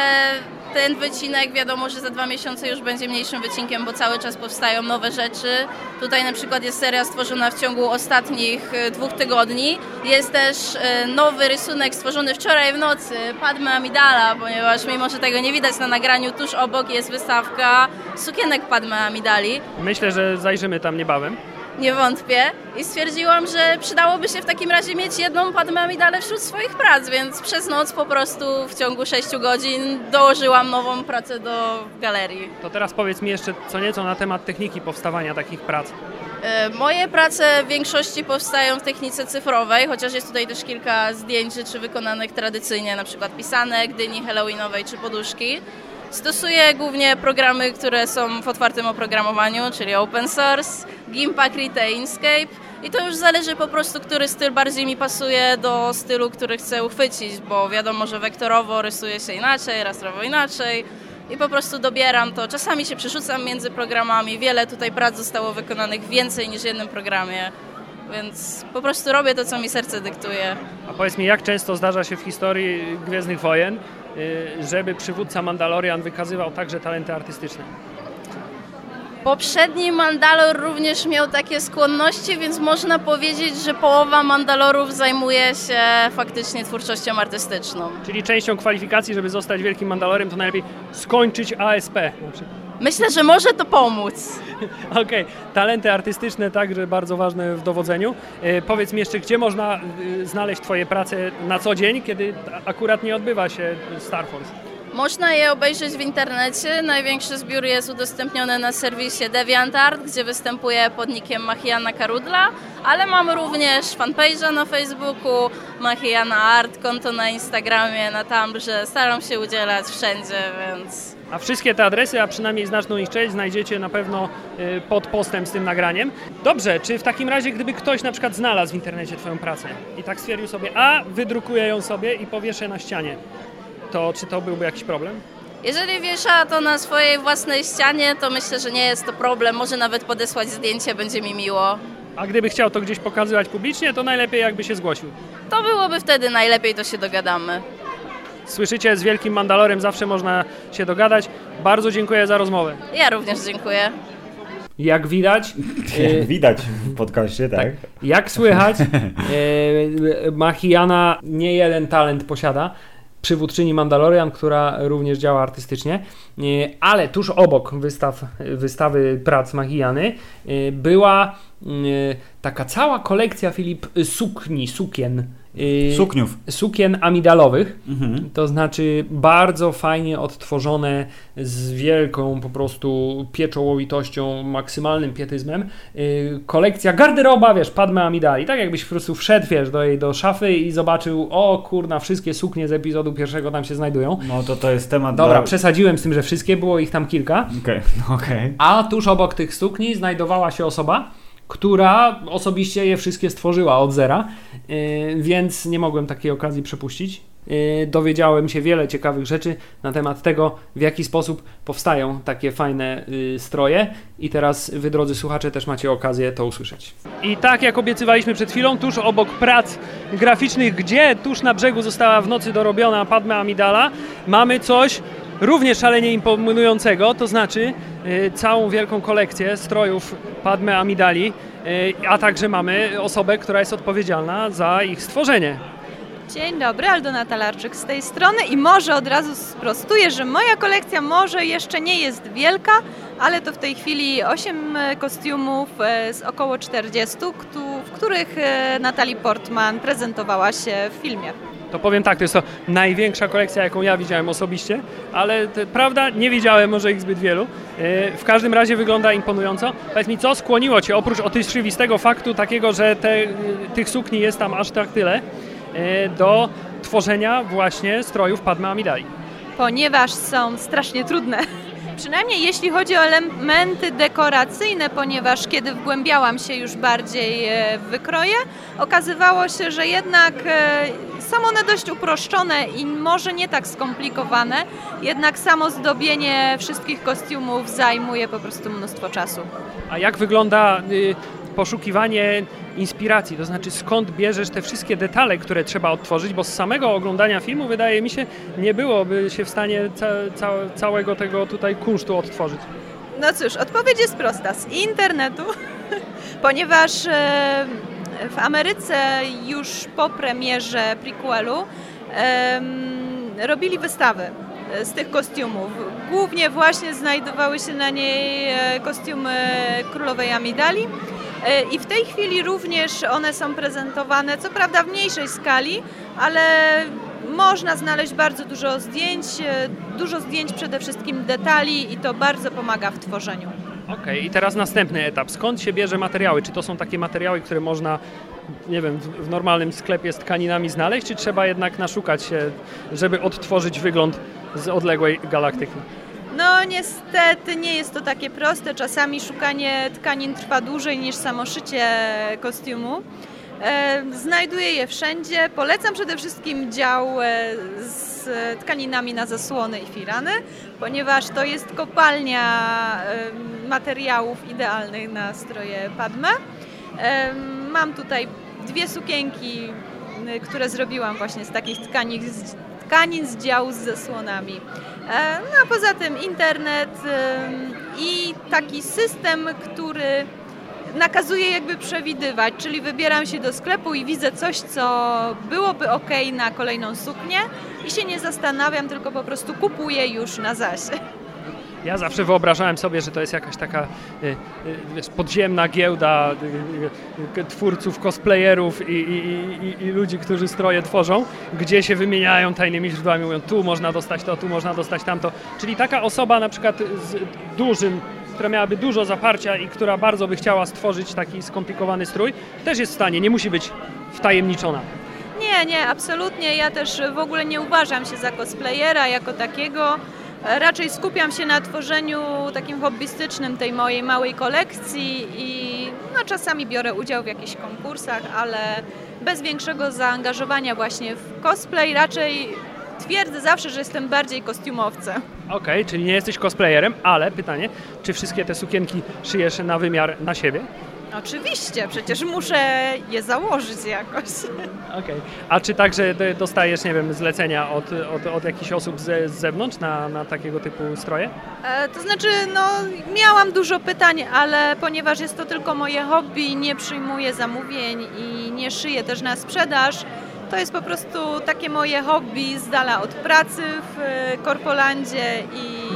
ten wycinek wiadomo, że za dwa miesiące już będzie mniejszym wycinkiem, bo cały czas powstają nowe rzeczy. Tutaj na przykład jest seria stworzona w ciągu ostatnich e, dwóch tygodni. Jest też e, nowy rysunek stworzony wczoraj w nocy, Padme Amidala, ponieważ mimo, że tego nie widać na nagraniu, tuż obok jest wystawka sukienek Padme Amidali. Myślę, że zajrzymy tam niebawem. Nie wątpię. I stwierdziłam, że przydałoby się w takim razie mieć jedną Padme Amidalę wśród swoich prac, więc przez noc po prostu w ciągu 6 godzin dołożyłam nową pracę do galerii. To teraz powiedz mi jeszcze co nieco na temat techniki powstawania takich prac. E, Moje prace w większości powstają w technice cyfrowej, chociaż jest tutaj też kilka zdjęć rzeczy wykonanych tradycyjnie, na przykład pisanek, dyni halloweenowej czy poduszki. Stosuję głównie programy, które są w otwartym oprogramowaniu, czyli open source, Gimpa, Krita Inkscape. I to już zależy po prostu, który styl bardziej mi pasuje do stylu, który chcę uchwycić, bo wiadomo, że wektorowo rysuje się inaczej, rastrowo inaczej. I po prostu dobieram to. Czasami się przerzucam między programami. Wiele tutaj prac zostało wykonanych więcej niż w jednym programie. Więc po prostu robię to, co mi serce dyktuje. A powiedz mi, jak często zdarza się w historii Gwiezdnych Wojen, żeby przywódca Mandalorian wykazywał także talenty artystyczne? Poprzedni Mandalor również miał takie skłonności, więc można powiedzieć, że połowa Mandalorów zajmuje się faktycznie twórczością artystyczną. Czyli częścią kwalifikacji, żeby zostać wielkim Mandalorem, to najlepiej skończyć ASP. Myślę, że może to pomóc. Okej, talenty artystyczne także bardzo ważne w dowodzeniu. E, powiedz mi jeszcze, gdzie można e, znaleźć Twoje prace na co dzień, kiedy akurat nie odbywa się Star Force? Można je obejrzeć w internecie. Największy zbiór jest udostępniony na serwisie DeviantArt, gdzie występuje pod nickiem Machiana Karudla, ale mamy również fanpage'a na Facebooku, Machiana Art, konto na Instagramie, na Tumblrze. Staram się udzielać wszędzie, więc... A wszystkie te adresy, a przynajmniej znaczną ich część, znajdziecie na pewno y, pod postem z tym nagraniem. Dobrze, czy w takim razie, gdyby ktoś na przykład znalazł w internecie Twoją pracę i tak stwierdził sobie, a wydrukuję ją sobie i powieszę na ścianie, to czy to byłby jakiś problem? Jeżeli wiesza to na swojej własnej ścianie, to myślę, że nie jest to problem. Może nawet podesłać zdjęcie, będzie mi miło. A gdyby chciał to gdzieś pokazywać publicznie, to najlepiej jakby się zgłosił. To byłoby wtedy najlepiej, to się dogadamy. Słyszycie, z Wielkim Mandalorem zawsze można się dogadać. Bardzo dziękuję za rozmowę. Ja również dziękuję. Jak widać, Jak widać w podcaście, tak? jak słychać, e, Machiana nie jeden talent posiada. Przywódczyni Mandalorian, która również działa artystycznie, E, ale tuż obok wystaw, wystawy prac Machiany była taka cała kolekcja Filip sukni, sukien. E, Sukniów. sukien amidalowych, Mhm. to znaczy bardzo fajnie odtworzone z wielką po prostu pieczołowitością, maksymalnym pietyzmem. Yy, kolekcja garderoba, wiesz, Padme Amidali, tak jakbyś po prostu wszedł, wiesz, do jej do szafy i zobaczył, o kurna, wszystkie suknie z epizodu pierwszego tam się znajdują. No to to jest temat Dobra, dla... przesadziłem z tym, że wszystkie, było ich tam kilka. Okej, no okej. A tuż obok tych sukni znajdowała się osoba, która osobiście je wszystkie stworzyła od zera, yy, więc nie mogłem takiej okazji przepuścić. Yy, dowiedziałem się wiele ciekawych rzeczy na temat tego, w jaki sposób powstają takie fajne yy, stroje i teraz wy, drodzy słuchacze, też macie okazję to usłyszeć. I tak jak obiecywaliśmy przed chwilą, tuż obok prac graficznych, gdzie tuż na brzegu została w nocy dorobiona Padme Amidala, mamy coś również szalenie imponującego, to znaczy y, całą wielką kolekcję strojów Padme Amidali, y, a także mamy osobę, która jest odpowiedzialna za ich stworzenie. Dzień dobry, Aldona Talarczyk z tej strony i może od razu sprostuję, że moja kolekcja może jeszcze nie jest wielka, ale to w tej chwili 8 kostiumów e, z około 40, któ- w których e, Natalie Portman prezentowała się w filmie. To powiem tak, to jest to największa kolekcja, jaką ja widziałem osobiście, ale prawda, nie widziałem może ich zbyt wielu. E, W każdym razie wygląda imponująco. Powiedz mi, co skłoniło Cię, oprócz otyszczywistego faktu takiego, że te, y, tych sukni jest tam aż tak tyle, e, do tworzenia właśnie strojów Padme Amidali? ponieważ są strasznie trudne. Przynajmniej jeśli chodzi o elementy dekoracyjne, ponieważ kiedy wgłębiałam się już bardziej e, w wykroje, okazywało się, że jednak e, są one dość uproszczone i może nie tak skomplikowane, jednak samo zdobienie wszystkich kostiumów zajmuje po prostu mnóstwo czasu. A jak wygląda y, poszukiwanie inspiracji? To znaczy, skąd bierzesz te wszystkie detale, które trzeba odtworzyć? Bo z samego oglądania filmu, wydaje mi się, nie byłoby się w stanie ca, ca, całego tego tutaj kunsztu odtworzyć. No cóż, odpowiedź jest prosta. Z internetu, ponieważ e, w Ameryce już po premierze prequelu robili wystawy z tych kostiumów. Głównie właśnie znajdowały się na niej e, kostiumy królowej Amidali. E, I w tej chwili również one są prezentowane, co prawda w mniejszej skali, ale można znaleźć bardzo dużo zdjęć, e, dużo zdjęć przede wszystkim detali i to bardzo pomaga w tworzeniu. Okej, i teraz następny etap. Skąd się bierze materiały? Czy to są takie materiały, które można, nie wiem, w normalnym sklepie z tkaninami znaleźć, czy trzeba jednak naszukać się, żeby odtworzyć wygląd z odległej galaktyki? No niestety nie jest to takie proste. Czasami szukanie tkanin trwa dłużej niż samo szycie kostiumu. E, Znajduję je wszędzie. Polecam przede wszystkim dział e, z tkaninami na zasłony i firany, ponieważ to jest kopalnia e, materiałów idealnych na stroje Padme. Mam tutaj dwie sukienki, które zrobiłam właśnie z takich tkanin tkanin z działu z zasłonami. E, No a poza tym internet i taki system, który nakazuje jakby przewidywać, czyli wybieram się do sklepu i widzę coś, co byłoby ok na kolejną suknię i się nie zastanawiam, tylko po prostu kupuję już na zaś. Ja zawsze wyobrażałem sobie, że to jest jakaś taka y, y, wiesz, podziemna giełda y, twórców, cosplayerów i, i, i, i ludzi, którzy stroje tworzą, gdzie się wymieniają tajnymi źródłami, mówią tu można dostać to, tu można dostać tamto. Czyli taka osoba na przykład z dużym która miałaby dużo zaparcia i która bardzo by chciała stworzyć taki skomplikowany strój, też jest w stanie, nie musi być wtajemniczona. Nie, nie, absolutnie. Ja też w ogóle nie uważam się za cosplayera jako takiego. Raczej skupiam się na tworzeniu takim hobbystycznym tej mojej małej kolekcji i no, czasami biorę udział w jakichś konkursach, ale bez większego zaangażowania właśnie w cosplay. Raczej twierdzę zawsze, że jestem bardziej kostiumowcem. Okej, czyli nie jesteś cosplayerem, ale pytanie, czy wszystkie te sukienki szyjesz na wymiar na siebie? Oczywiście, przecież muszę je założyć jakoś. Okej. A czy także dostajesz, nie wiem, zlecenia od, od, od jakichś osób z, z zewnątrz na, na takiego typu stroje? E, to znaczy, no, miałam dużo pytań, ale ponieważ jest to tylko moje hobby, nie przyjmuję zamówień i nie szyję też na sprzedaż, to jest po prostu takie moje hobby z dala od pracy w e, Korpolandzie i,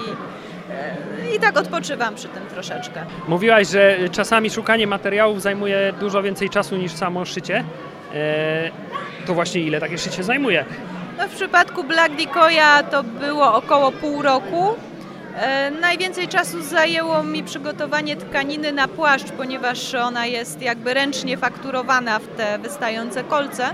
e, i tak odpoczywam przy tym troszeczkę. Mówiłaś, że czasami szukanie materiałów zajmuje dużo więcej czasu niż samo szycie. E, to właśnie ile takie szycie zajmuje? No, w przypadku Black Decoya to było około pół roku. E, najwięcej czasu zajęło mi przygotowanie tkaniny na płaszcz, ponieważ ona jest jakby ręcznie fakturowana w te wystające kolce.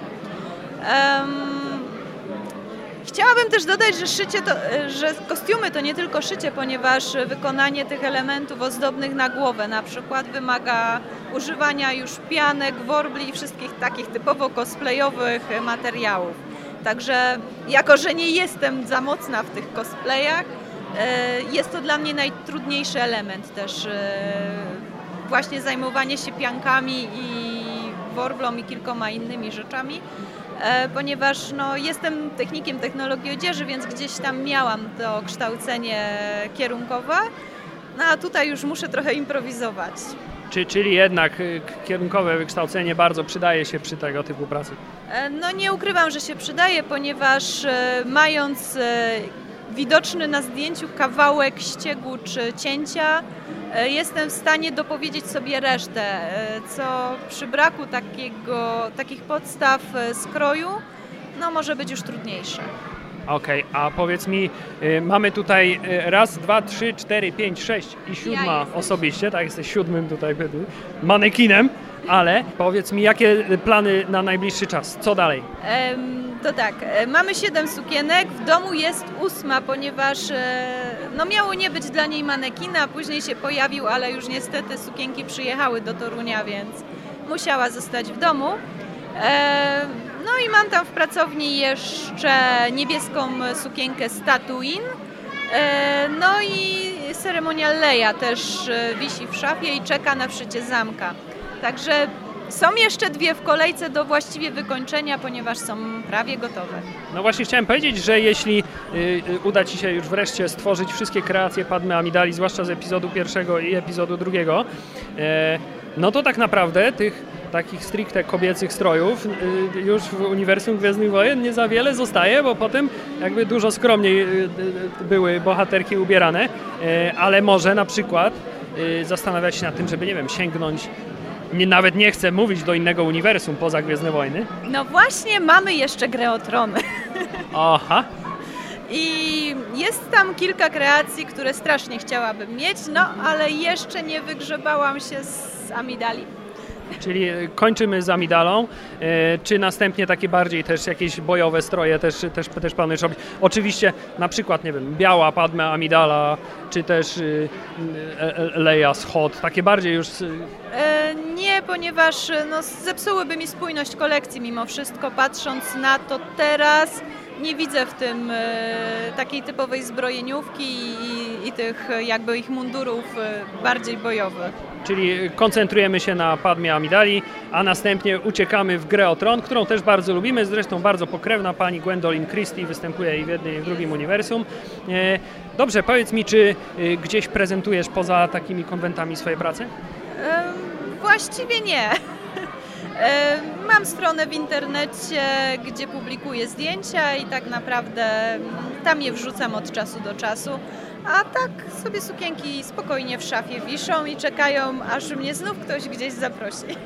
Chciałabym też dodać, że szycie to, e, że kostiumy to nie tylko szycie, ponieważ wykonanie tych elementów ozdobnych na głowę na przykład wymaga używania już pianek, worbli i wszystkich takich typowo cosplayowych materiałów. Także jako, że nie jestem za mocna w tych cosplayach, e, jest to dla mnie najtrudniejszy element też e, właśnie zajmowanie się piankami i worblą i kilkoma innymi rzeczami, ponieważ no, jestem technikiem technologii odzieży, więc gdzieś tam miałam to kształcenie kierunkowe, no a tutaj już muszę trochę improwizować. Czy, czyli jednak y, kierunkowe wykształcenie bardzo przydaje się przy tego typu pracy? E, No nie ukrywam, że się przydaje, ponieważ e, mając e, widoczny na zdjęciu kawałek ściegu czy cięcia, e, jestem w stanie dopowiedzieć sobie resztę, e, co przy braku takiego, takich podstaw e, skroju no może być już trudniejsze. Okej, a powiedz mi, y, mamy tutaj y, raz, dwa, trzy, cztery, pięć, sześć i siódma jestem osobiście, tak, jesteś siódmym tutaj manekinem, ale powiedz mi, jakie plany na najbliższy czas? Co dalej? To tak, e, mamy siedem sukienek, w domu jest ósma, ponieważ e, no miało nie być dla niej manekina, później się pojawił, ale już niestety sukienki przyjechały do Torunia, więc musiała zostać w domu. E, No i mam tam w pracowni jeszcze niebieską sukienkę. E, No i ceremonial Leia też wisi w szafie i czeka na wszycie zamka. Także są jeszcze dwie w kolejce do właściwie wykończenia, ponieważ są prawie gotowe. No właśnie chciałem powiedzieć, że jeśli y, y, uda Ci się już wreszcie stworzyć wszystkie kreacje Padmy Amidali, zwłaszcza z epizodu pierwszego i epizodu drugiego, e, no to tak naprawdę tych takich stricte kobiecych strojów y, już w uniwersum Gwiezdnych Wojen nie za wiele zostaje, bo potem jakby dużo skromniej były bohaterki ubierane, e, ale może na przykład zastanawiać się nad tym, żeby, nie wiem, sięgnąć nie, nawet nie chcę mówić do innego uniwersum poza Gwiezdne Wojny. No właśnie, mamy jeszcze grę o trony. Aha, I jest tam kilka kreacji, które strasznie chciałabym mieć, no ale jeszcze nie wygrzebałam się z Amidali. Czyli kończymy z Amidalą, e, czy następnie takie bardziej też jakieś bojowe stroje też, też, też planujesz robić? Oczywiście na przykład, nie wiem, biała Padme Amidala, czy też y, e, Leia Hot, takie bardziej już... y, E, nie, ponieważ no, zepsułyby mi spójność kolekcji mimo wszystko. Patrząc na to teraz, nie widzę w tym e, takiej typowej zbrojeniówki i, i tych jakby ich mundurów e, bardziej bojowych. Czyli koncentrujemy się na Padmie Amidali, a następnie uciekamy w grę o Tron, którą też bardzo lubimy, zresztą bardzo pokrewna pani Gwendolyn Christie występuje i w jednym i w drugim uniwersum. E, Dobrze, powiedz mi, czy gdzieś prezentujesz poza takimi konwentami swoje prace? Właściwie nie. E, Mam stronę w internecie, gdzie publikuję zdjęcia i tak naprawdę mm, tam je wrzucam od czasu do czasu. A tak sobie sukienki spokojnie w szafie wiszą i czekają, aż mnie znów ktoś gdzieś zaprosi.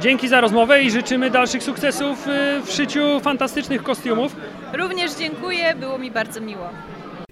Dzięki za rozmowę i życzymy dalszych sukcesów y, w szyciu fantastycznych kostiumów. Również dziękuję, było mi bardzo miło.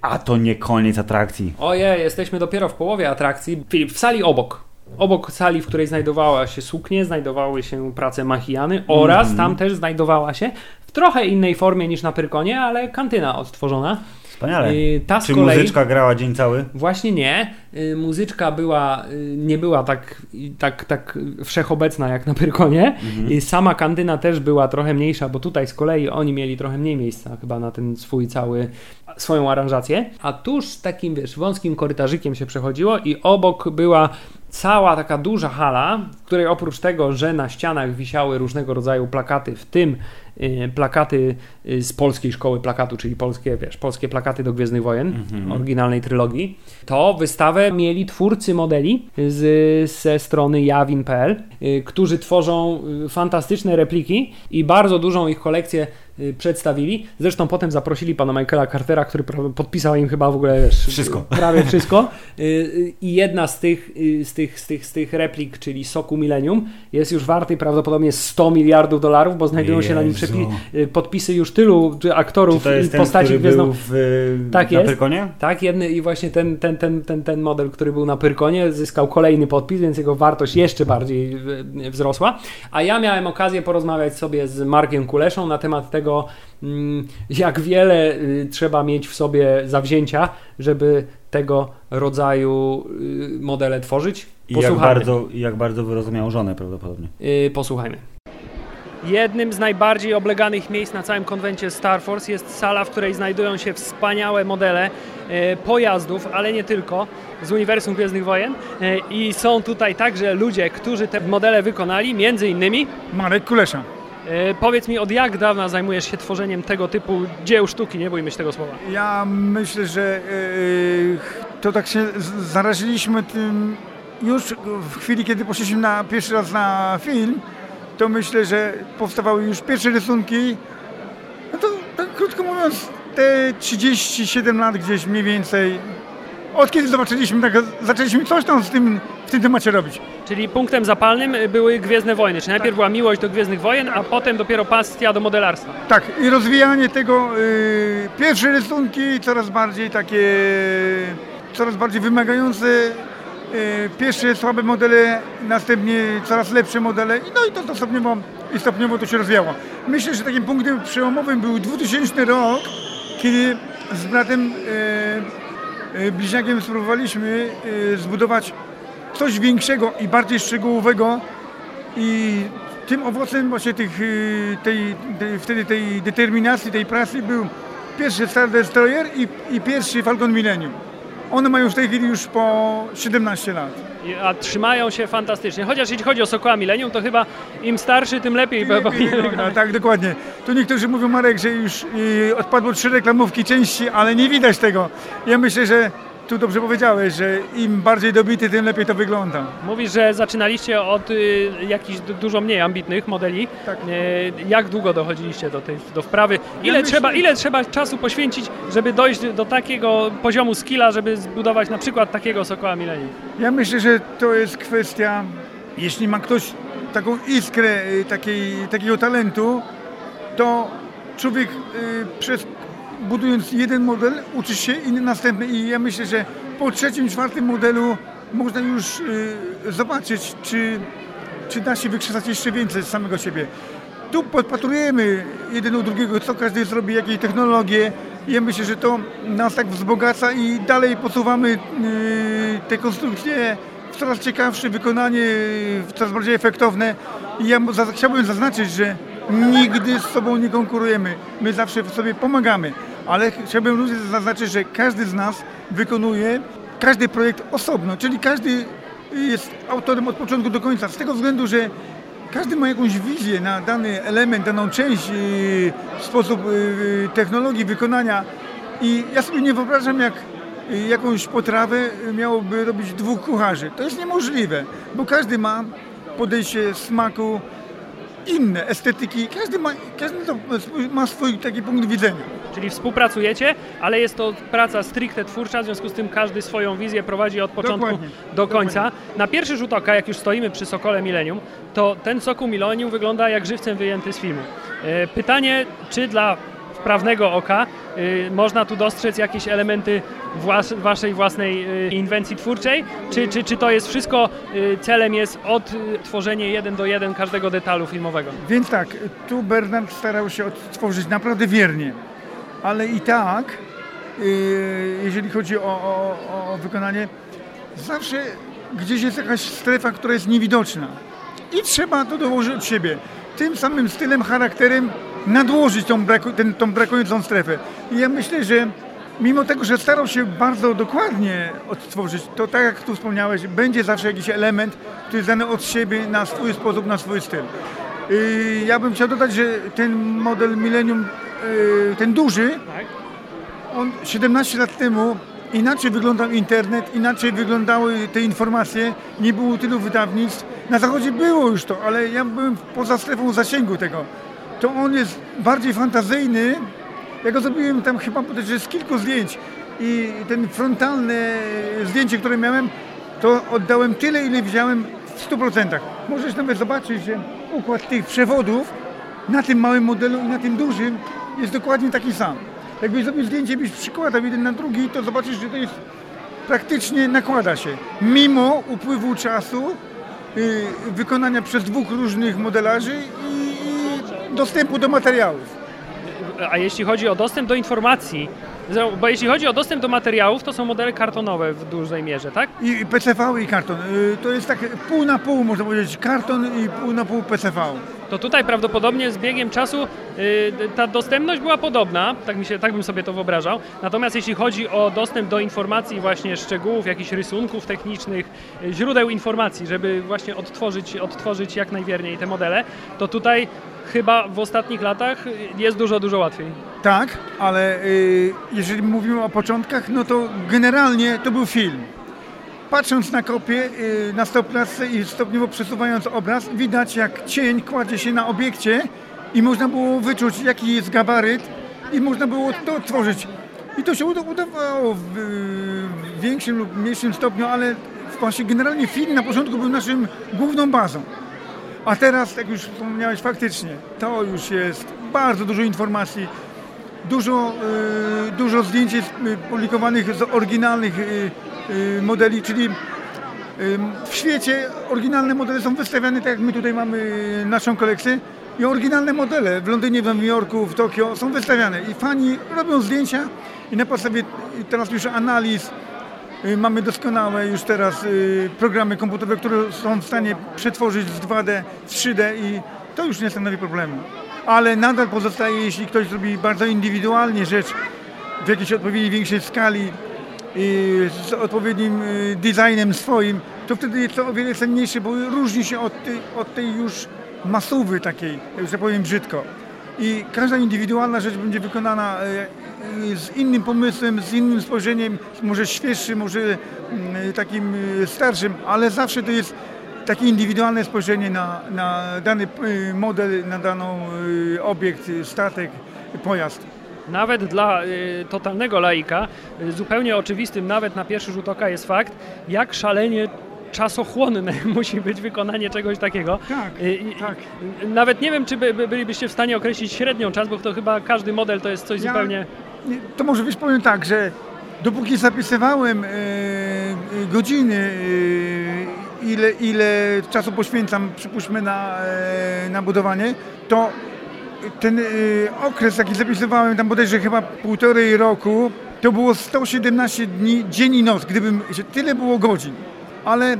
A to nie koniec atrakcji. Ojej, jesteśmy dopiero w połowie atrakcji. Filip, w sali obok. Obok sali, w której znajdowała się suknie, znajdowały się prace Machiany oraz Mhm. tam też znajdowała się w trochę innej formie niż na Pyrkonie, ale kantyna odtworzona. Wspaniale. Y, Ta Czy kolei... muzyczka grała dzień cały? Właśnie nie. Y, Muzyczka była, y, nie była tak, tak, tak wszechobecna jak na Pyrkonie. I sama kantyna też była trochę mniejsza, bo tutaj z kolei oni mieli trochę mniej miejsca chyba na ten swój cały, swoją aranżację. A tuż takim, wiesz, wąskim korytarzykiem się przechodziło i obok była cała taka duża hala, w której oprócz tego, że na ścianach wisiały różnego rodzaju plakaty, w tym y, plakaty y, z polskiej szkoły plakatu, czyli polskie, wiesz, polskie plakaty do Gwiezdnych Wojen, oryginalnej trylogii, to wystawę mieli twórcy modeli z, ze strony jawin.pl, y, którzy tworzą y, fantastyczne repliki i bardzo dużą ich kolekcję y, przedstawili. Zresztą potem zaprosili pana Michaela Cartera, który podpisał im chyba w ogóle wiesz, Wszystko. prawie wszystko. Y, y, I jedna z tych, y, z, tych, z, tych, z tych replik, czyli Soku Millennium, jest już warty prawdopodobnie 100 miliardów dolarów, bo znajdują się na nim Jezu. y, podpisy już tylu aktorów i ten, postaci gwiezdną. był w, y, Tak na jest. Pyrkonie? Tak, jedny i właśnie ten, ten, ten, ten, ten model, który był na Pyrkonie, zyskał kolejny podpis, więc jego wartość jeszcze bardziej y, wzrosła. A ja miałem okazję porozmawiać sobie z Markiem Kuleszą na temat tego, mm, jak wiele y, trzeba mieć w sobie zawzięcia, żeby tego rodzaju y, modele tworzyć. I jak bardzo, i jak bardzo wyrozumiał żonę prawdopodobnie. Yy, posłuchajmy. Jednym z najbardziej obleganych miejsc na całym konwencie Star Force jest sala, w której znajdują się wspaniałe modele pojazdów, ale nie tylko, z uniwersum Gwiezdnych Wojen. I są tutaj także ludzie, którzy te modele wykonali, między innymi. Marek Kulesza. E, powiedz mi, od jak dawna zajmujesz się tworzeniem tego typu dzieł sztuki? Nie bójmy się tego słowa. Ja myślę, że e, to tak się zaraziliśmy tym już w chwili, kiedy poszliśmy na pierwszy raz na film, to myślę, że powstawały już pierwsze rysunki. No to tak krótko mówiąc, te 37 lat gdzieś mniej więcej. Od kiedy zobaczyliśmy, tak zaczęliśmy coś tam z tym, w tym temacie robić. Czyli punktem zapalnym były Gwiezdne Wojny. Czyli najpierw była miłość do Gwiezdnych Wojen, a potem dopiero pasja do modelarstwa. Tak, i rozwijanie tego, y, pierwsze rysunki coraz bardziej takie, coraz bardziej wymagające, y, pierwsze słabe modele, następnie coraz lepsze modele, no i to, to stopniowo, i stopniowo to się rozwijało. Myślę, że takim punktem przełomowym był 2000 rok, kiedy z bratem y, bliźniakiem spróbowaliśmy y, zbudować coś większego i bardziej szczegółowego i tym owocem właśnie tych, y, tej, tej, wtedy tej determinacji, tej pracy był pierwszy Star Destroyer i, i pierwszy Falcon Millennium. One mają w tej chwili już po 17 lat. A trzymają się fantastycznie. Chociaż jeśli chodzi o Sokoła Millennium, to chyba im starszy, tym lepiej. Lepiej wygląda, tak, dokładnie. Tu niektórzy mówią, Marek, że już odpadło trzy reklamówki części, ale nie widać tego. Ja myślę, że tu dobrze powiedziałeś, że im bardziej dobity, tym lepiej to wygląda. Mówisz, że zaczynaliście od y, jakichś du- dużo mniej ambitnych modeli. Tak. Y, jak długo dochodziliście do, tej, do wprawy? Ile, myślę- trzeba, ile trzeba czasu poświęcić, żeby dojść do takiego poziomu skilla, żeby zbudować na przykład takiego Sokoła Millennium? Ja myślę, że to jest kwestia, jeśli ma ktoś taką iskrę y, takiej, takiego talentu, to człowiek y, przez, budując jeden model uczy się inny następny i ja myślę, że po trzecim, czwartym modelu można już y, zobaczyć, czy, czy da się wykrzesać jeszcze więcej z samego siebie. Tu podpatrujemy jeden u drugiego, co każdy zrobi, jakie technologie. Ja myślę, że to nas tak wzbogaca i dalej posuwamy yy, te konstrukcje w coraz ciekawsze wykonanie, w coraz bardziej efektowne. I ja za, chciałbym zaznaczyć, że nigdy z sobą nie konkurujemy. My zawsze sobie pomagamy, ale ch- chciałbym również zaznaczyć, że każdy z nas wykonuje każdy projekt osobno, czyli każdy jest autorem od początku do końca. Z tego względu, że każdy ma jakąś wizję na dany element, daną część, yy, sposób yy, technologii wykonania i ja sobie nie wyobrażam, jak jakąś potrawę miałoby robić dwóch kucharzy. To jest niemożliwe, bo każdy ma podejście smaku, inne estetyki. Każdy ma, każdy ma swój taki punkt widzenia. Czyli współpracujecie, ale jest to praca stricte twórcza, w związku z tym każdy swoją wizję prowadzi od początku Dokładnie, do końca. Na pierwszy rzut oka, jak już stoimy przy Sokole Millennium, to ten Sokół Millennium wygląda jak żywcem wyjęty z filmu. E, Pytanie, czy dla wprawnego oka y, można tu dostrzec jakieś elementy włas, waszej własnej y, inwencji twórczej, czy, czy, czy to jest wszystko, y, celem jest odtworzenie jeden do jeden każdego detalu filmowego? Więc tak, tu Bernard starał się odtworzyć naprawdę wiernie, ale i tak, yy, jeżeli chodzi o, o, o wykonanie, zawsze gdzieś jest jakaś strefa, która jest niewidoczna i trzeba to dołożyć od siebie. Tym samym stylem, charakterem nadłożyć tą, braku, ten, tą brakującą strefę. I ja myślę, że mimo tego, że starał się bardzo dokładnie odtworzyć, to tak jak tu wspomniałeś, będzie zawsze jakiś element, który jest dany od siebie na swój sposób, na swój styl. Yy, Ja bym chciał dodać, że ten model Millennium, ten duży, on 17 lat temu inaczej wyglądał internet, inaczej wyglądały te informacje, nie było tylu wydawnictw. Na zachodzie było już to, ale ja byłem poza strefą zasięgu tego. To on jest bardziej fantazyjny. Ja go zrobiłem tam chyba bodajże z kilku zdjęć i ten frontalne zdjęcie, które miałem, to oddałem tyle, ile widziałem w 100%. Możesz nawet zobaczyć, że układ tych przewodów na tym małym modelu i na tym dużym jest dokładnie taki sam. Jakbyś zrobił zdjęcie, byś przykładał jeden na drugi, to zobaczysz, że to jest praktycznie nakłada się. Mimo upływu czasu, y, wykonania przez dwóch różnych modelarzy i, i dostępu do materiałów. A jeśli chodzi o dostęp do informacji, bo jeśli chodzi o dostęp do materiałów, to są modele kartonowe w dużej mierze, tak? I, i PCV i karton. Y, to jest tak pół na pół, można powiedzieć, karton i pół na pół PCV. To tutaj prawdopodobnie z biegiem czasu y, ta dostępność była podobna, tak, mi się, tak bym sobie to wyobrażał. Natomiast jeśli chodzi o dostęp do informacji, właśnie szczegółów, jakichś rysunków technicznych, y, źródeł informacji, żeby właśnie odtworzyć, odtworzyć jak najwierniej te modele, to tutaj chyba w ostatnich latach jest dużo, dużo łatwiej. Tak, ale y, jeżeli mówimy o początkach, no to generalnie to był film. Patrząc na kopię, y, na stopklatce i stopniowo przesuwając obraz, widać jak cień kładzie się na obiekcie i można było wyczuć jaki jest gabaryt i można było to tworzyć. I to się uda- udawało w, w większym lub mniejszym stopniu, ale właśnie generalnie film na początku był naszym główną bazą. A teraz, jak już wspomniałeś, faktycznie to już jest bardzo dużo informacji, dużo, y, dużo zdjęć jest y, publikowanych z oryginalnych y, modeli, czyli w świecie oryginalne modele są wystawiane tak jak my tutaj mamy naszą kolekcję. I oryginalne modele w Londynie, w Nowym Jorku, w Tokio są wystawiane. I fani robią zdjęcia i na podstawie teraz już analiz mamy doskonałe już teraz y, programy komputerowe, które są w stanie przetworzyć z 2D w 3D i to już nie stanowi problemu. Ale nadal pozostaje, jeśli ktoś zrobi bardzo indywidualnie rzecz w jakiejś odpowiedniej większej skali i z odpowiednim y, designem swoim, to wtedy jest to o wiele cenniejsze, bo różni się od tej, od tej już masówy takiej, że powiem brzydko. I każda indywidualna rzecz będzie wykonana e, e, z innym pomysłem, z innym spojrzeniem, może świeższym, może mm, takim e, starszym, ale zawsze to jest takie indywidualne spojrzenie na, na dany model, na daną e, obiekt, statek, pojazd. Nawet dla totalnego laika, zupełnie oczywistym, nawet na pierwszy rzut oka jest fakt, jak szalenie czasochłonne musi być wykonanie czegoś takiego. Tak, Y, y, tak. y, Nawet nie wiem, czy by, by bylibyście w stanie określić średnią czas, bo to chyba każdy model to jest coś Ja- zupełnie... Nie, To może być powiem tak, że dopóki zapisywałem e, godziny, ile, ile czasu poświęcam, przypuśćmy, na, na budowanie, to ten okres, jaki zapisywałem, tam bodajże chyba półtorej roku, to było 117 dni, dzień i noc, gdybym, że tyle było godzin. Ale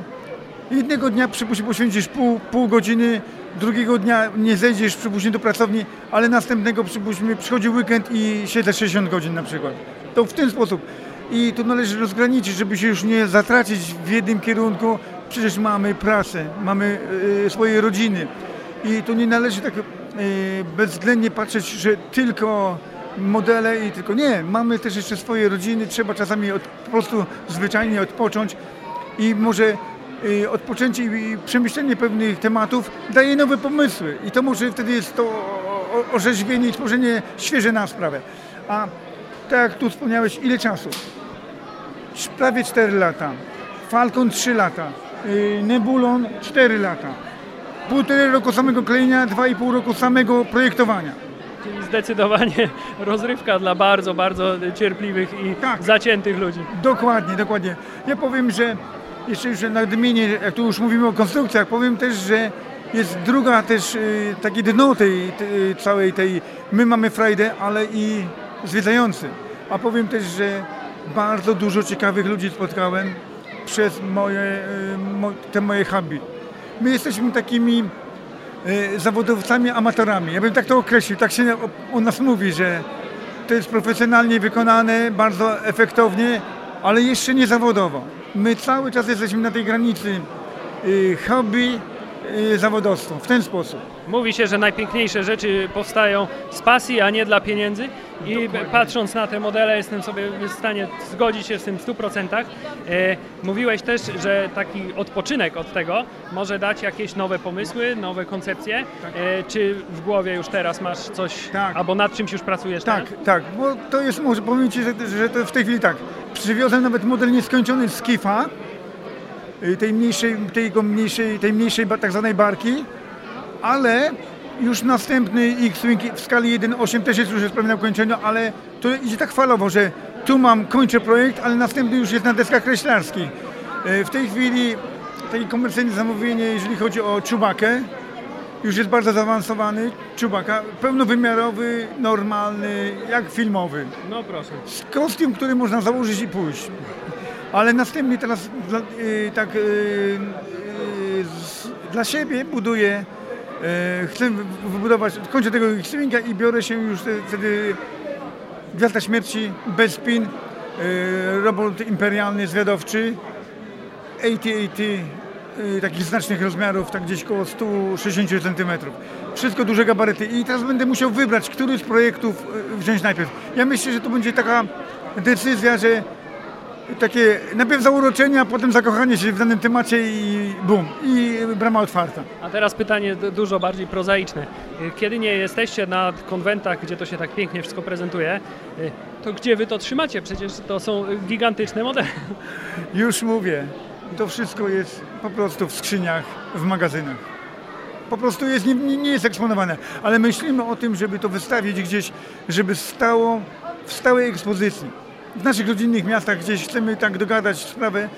jednego dnia przypuśćmy poświęcisz pół, pół godziny, drugiego dnia nie zejdziesz przypuśćmy do pracowni, ale następnego przypuśćmy przychodzi weekend i siedzę 60 godzin na przykład. To w ten sposób. I tu należy rozgraniczyć, żeby się już nie zatracić w jednym kierunku. Przecież mamy pracę, mamy e, swoje rodziny. I tu nie należy tak e, bezwzględnie patrzeć, że tylko modele i tylko nie. Mamy też jeszcze swoje rodziny, trzeba czasami od, po prostu zwyczajnie odpocząć i może y, odpoczęcie i przemyślenie pewnych tematów daje nowe pomysły i to może wtedy jest to orzeźwienie i tworzenie świeże na sprawę. A tak jak tu wspomniałeś, ile czasu? Prawie 4 lata. Falcon 3 lata. y, Nebulon 4 lata. Półtorej roku samego klejenia, 2,5 roku samego projektowania. Czyli zdecydowanie rozrywka dla bardzo, bardzo cierpliwych i Tak. zaciętych ludzi. Dokładnie, dokładnie. Ja powiem, że jeszcze już nadmienię, jak tu już mówimy o konstrukcjach, powiem też, że jest druga też y, takie dno tej, tej całej tej, my mamy frajdę, ale i zwiedzający. A powiem też, że bardzo dużo ciekawych ludzi spotkałem przez moje, y, te moje hobby. My jesteśmy takimi y, zawodowcami, amatorami. Ja bym tak to określił, tak się o nas mówi, że to jest profesjonalnie wykonane, bardzo efektownie, ale jeszcze nie zawodowo. My cały czas jesteśmy na tej granicy y, hobby, y, zawodowstwo, w ten sposób. Mówi się, że najpiękniejsze rzeczy powstają z pasji, a nie dla pieniędzy. I patrząc na te modele, jestem sobie w stanie zgodzić się z tym w 100%. E, mówiłeś też, że taki odpoczynek od tego może dać jakieś nowe pomysły, nowe koncepcje. E, czy w głowie już teraz masz coś, Tak. albo nad czymś już pracujesz? Tak, teraz? tak, bo to jest, może powiem Ci, że, że to w tej chwili tak. Przywiozłem nawet model nieskończony z Skifa, y, tej mniejszej, tej mniejszej, tej mniejszej tak zwanej barki, ale już następny X-Wing w skali 1.8 też jest już jest prawie na ukończeniu, ale to idzie tak falowo, że tu mam, kończę projekt, ale następny już jest na deskach kreślarskich. Y, W tej chwili takie komercyjne zamówienie, jeżeli chodzi o czubakę, już jest bardzo zaawansowany. Czubaka, pełnowymiarowy, normalny, jak filmowy. No proszę. Z kostium, który można założyć i pójść. Ale następnie teraz y, tak z, dla siebie buduję, y, chcę wy- wybudować, kończę tego X-Winga i biorę się już te, wtedy Gwiazda Śmierci, bez spin, y, robot imperialny, zwiadowczy, AT-AT y, takich znacznych rozmiarów, tak gdzieś koło 160 cm. Wszystko duże gabaryty i teraz będę musiał wybrać, który z projektów wziąć najpierw. Ja myślę, że to będzie taka decyzja, że takie najpierw zauroczenie, a potem zakochanie się w danym temacie i bum, i brama otwarta. A teraz pytanie dużo bardziej prozaiczne. Y, Kiedy nie jesteście na konwentach, gdzie to się tak pięknie wszystko prezentuje, y, to gdzie wy to trzymacie? Przecież to są y, gigantyczne modele. Już mówię, to wszystko jest po prostu w skrzyniach, w magazynach. Po prostu jest, nie nie jest eksponowane, ale myślimy o tym, żeby to wystawić gdzieś, żeby stało w stałej ekspozycji. W naszych rodzinnych miastach gdzieś chcemy tak dogadać sprawę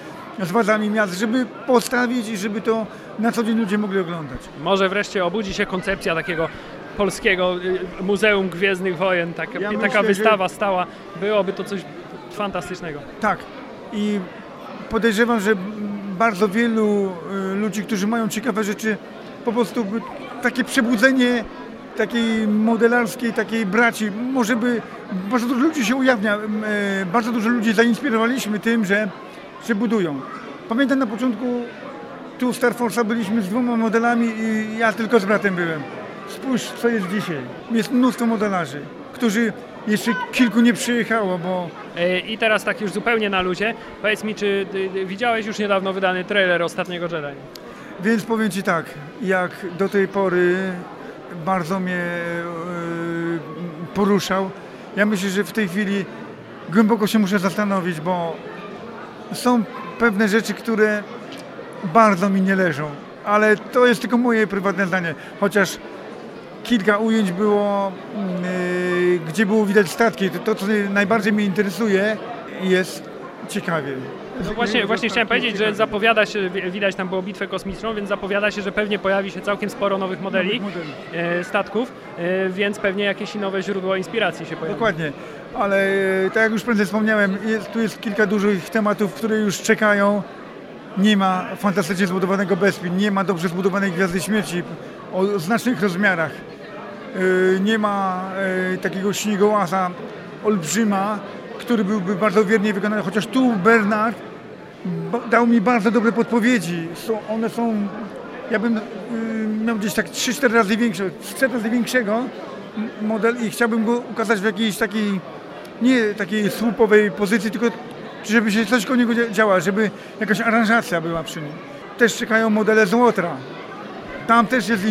z władzami miast, żeby postawić i żeby to na co dzień ludzie mogli oglądać. Może wreszcie obudzi się koncepcja takiego polskiego y, Muzeum Gwiezdnych Wojen, tak, Ja taka myślę, że- wystawa stała. Byłoby to coś fantastycznego. Tak. I podejrzewam, że bardzo wielu y, ludzi, którzy mają ciekawe rzeczy, po prostu takie przebudzenie takiej modelarskiej, takiej braci, może by bardzo dużo ludzi się ujawnia, e, bardzo dużo ludzi zainspirowaliśmy tym, że, że budują. Pamiętam na początku tu Star Force'a byliśmy z dwoma modelami i ja tylko z bratem byłem. Spójrz, co jest dzisiaj. Jest mnóstwo modelarzy, którzy jeszcze kilku nie przyjechało, bo Y, I teraz tak już zupełnie na luzie. Powiedz mi, czy widziałeś już niedawno wydany trailer Ostatniego Jedi? Więc powiem Ci tak, jak do tej pory bardzo mnie e, poruszał. Ja myślę, że w tej chwili głęboko się muszę zastanowić, bo są pewne rzeczy, które bardzo mi nie leżą, ale to jest tylko moje prywatne zdanie, chociaż kilka ujęć było, mm, e, gdzie było widać statki. To, co najbardziej mnie interesuje, jest ciekawie. No właśnie, właśnie chciałem powiedzieć, że zapowiada się, wi- widać tam było bitwę kosmiczną, więc zapowiada się, że pewnie pojawi się całkiem sporo nowych modeli, e, statków, e, więc pewnie jakieś nowe źródło inspiracji się pojawi. Dokładnie, ale e, tak jak już prędzej wspomniałem, jest, tu jest kilka dużych tematów, które już czekają. Nie ma fantastycznie zbudowanego Bespin, nie ma dobrze zbudowanej Gwiazdy Śmierci o znacznych rozmiarach. Nie ma takiego śniegołaza olbrzyma, który byłby bardzo wiernie wykonany, chociaż tu Bernard dał mi bardzo dobre podpowiedzi. Są, one są, ja bym y, miał gdzieś tak 3-4 razy większe, 4 razy większego model i chciałbym go ukazać w jakiejś takiej, nie takiej słupowej pozycji, tylko żeby się coś koło niego dzia- działa, żeby jakaś aranżacja była przy nim. też czekają modele z Łotra. Tam też jest,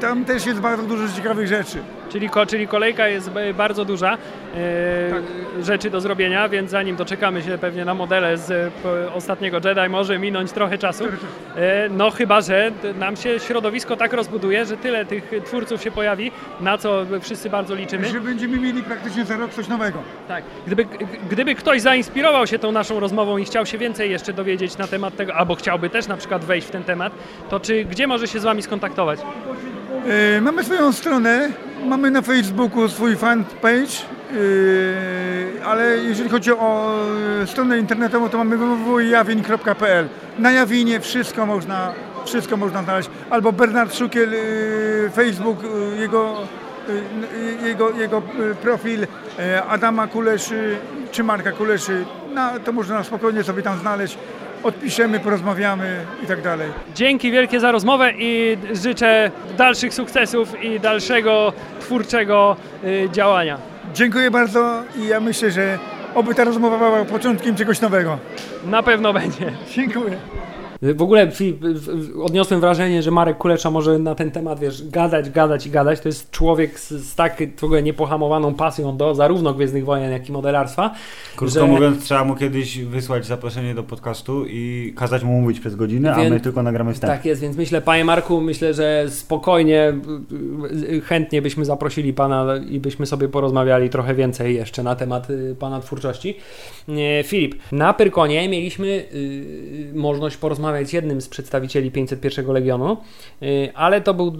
tam też jest bardzo dużo ciekawych rzeczy. Czyli, czyli kolejka jest bardzo duża e, rzeczy do zrobienia, więc zanim doczekamy się pewnie na modele z e, ostatniego Jedi, może minąć trochę czasu. E, no chyba, że nam się środowisko tak rozbuduje, że tyle tych twórców się pojawi, na co wszyscy bardzo liczymy. Że będziemy mieli praktycznie za rok coś nowego. Tak. Gdyby, gdyby ktoś zainspirował się tą naszą rozmową i chciał się więcej jeszcze dowiedzieć na temat tego, albo chciałby też na przykład wejść w ten temat, to czy gdzie może się z Wami skontaktować? E, Mamy swoją stronę, mamy na Facebooku swój fanpage, e, ale jeżeli chodzi o e, stronę internetową, to mamy www.jawin.pl. Na Jawinie wszystko można, wszystko można znaleźć. Albo Bernard Szukiel, Facebook, jego, jego, jego profil Adama Kuleszy czy Marka Kuleszy. No, to można spokojnie sobie tam znaleźć. Odpiszemy, porozmawiamy i tak dalej. Dzięki wielkie za rozmowę i życzę dalszych sukcesów i dalszego twórczego y, działania. Dziękuję bardzo i ja myślę, że oby ta rozmowa była początkiem czegoś nowego. Na pewno będzie. Dziękuję. W ogóle Filip, odniosłem wrażenie, że Marek Kulesza może na ten temat, wiesz, gadać, gadać i gadać. To jest człowiek z, z tak w ogóle niepohamowaną pasją do zarówno Gwiezdnych Wojen, jak i modelarstwa. Krótko że- mówiąc, trzeba mu kiedyś wysłać zaproszenie do podcastu i kazać mu mówić przez godzinę, a Więc- my tylko nagramy wstęp. Tak jest, więc myślę, panie Marku, myślę, że spokojnie, y, y, chętnie byśmy zaprosili pana i byśmy sobie porozmawiali trochę więcej jeszcze na temat y, pana twórczości. Nie, Filip, na Pyrkonie mieliśmy y, możliwość porozmawiać z jednym z przedstawicieli 501 Legionu, y, ale to był,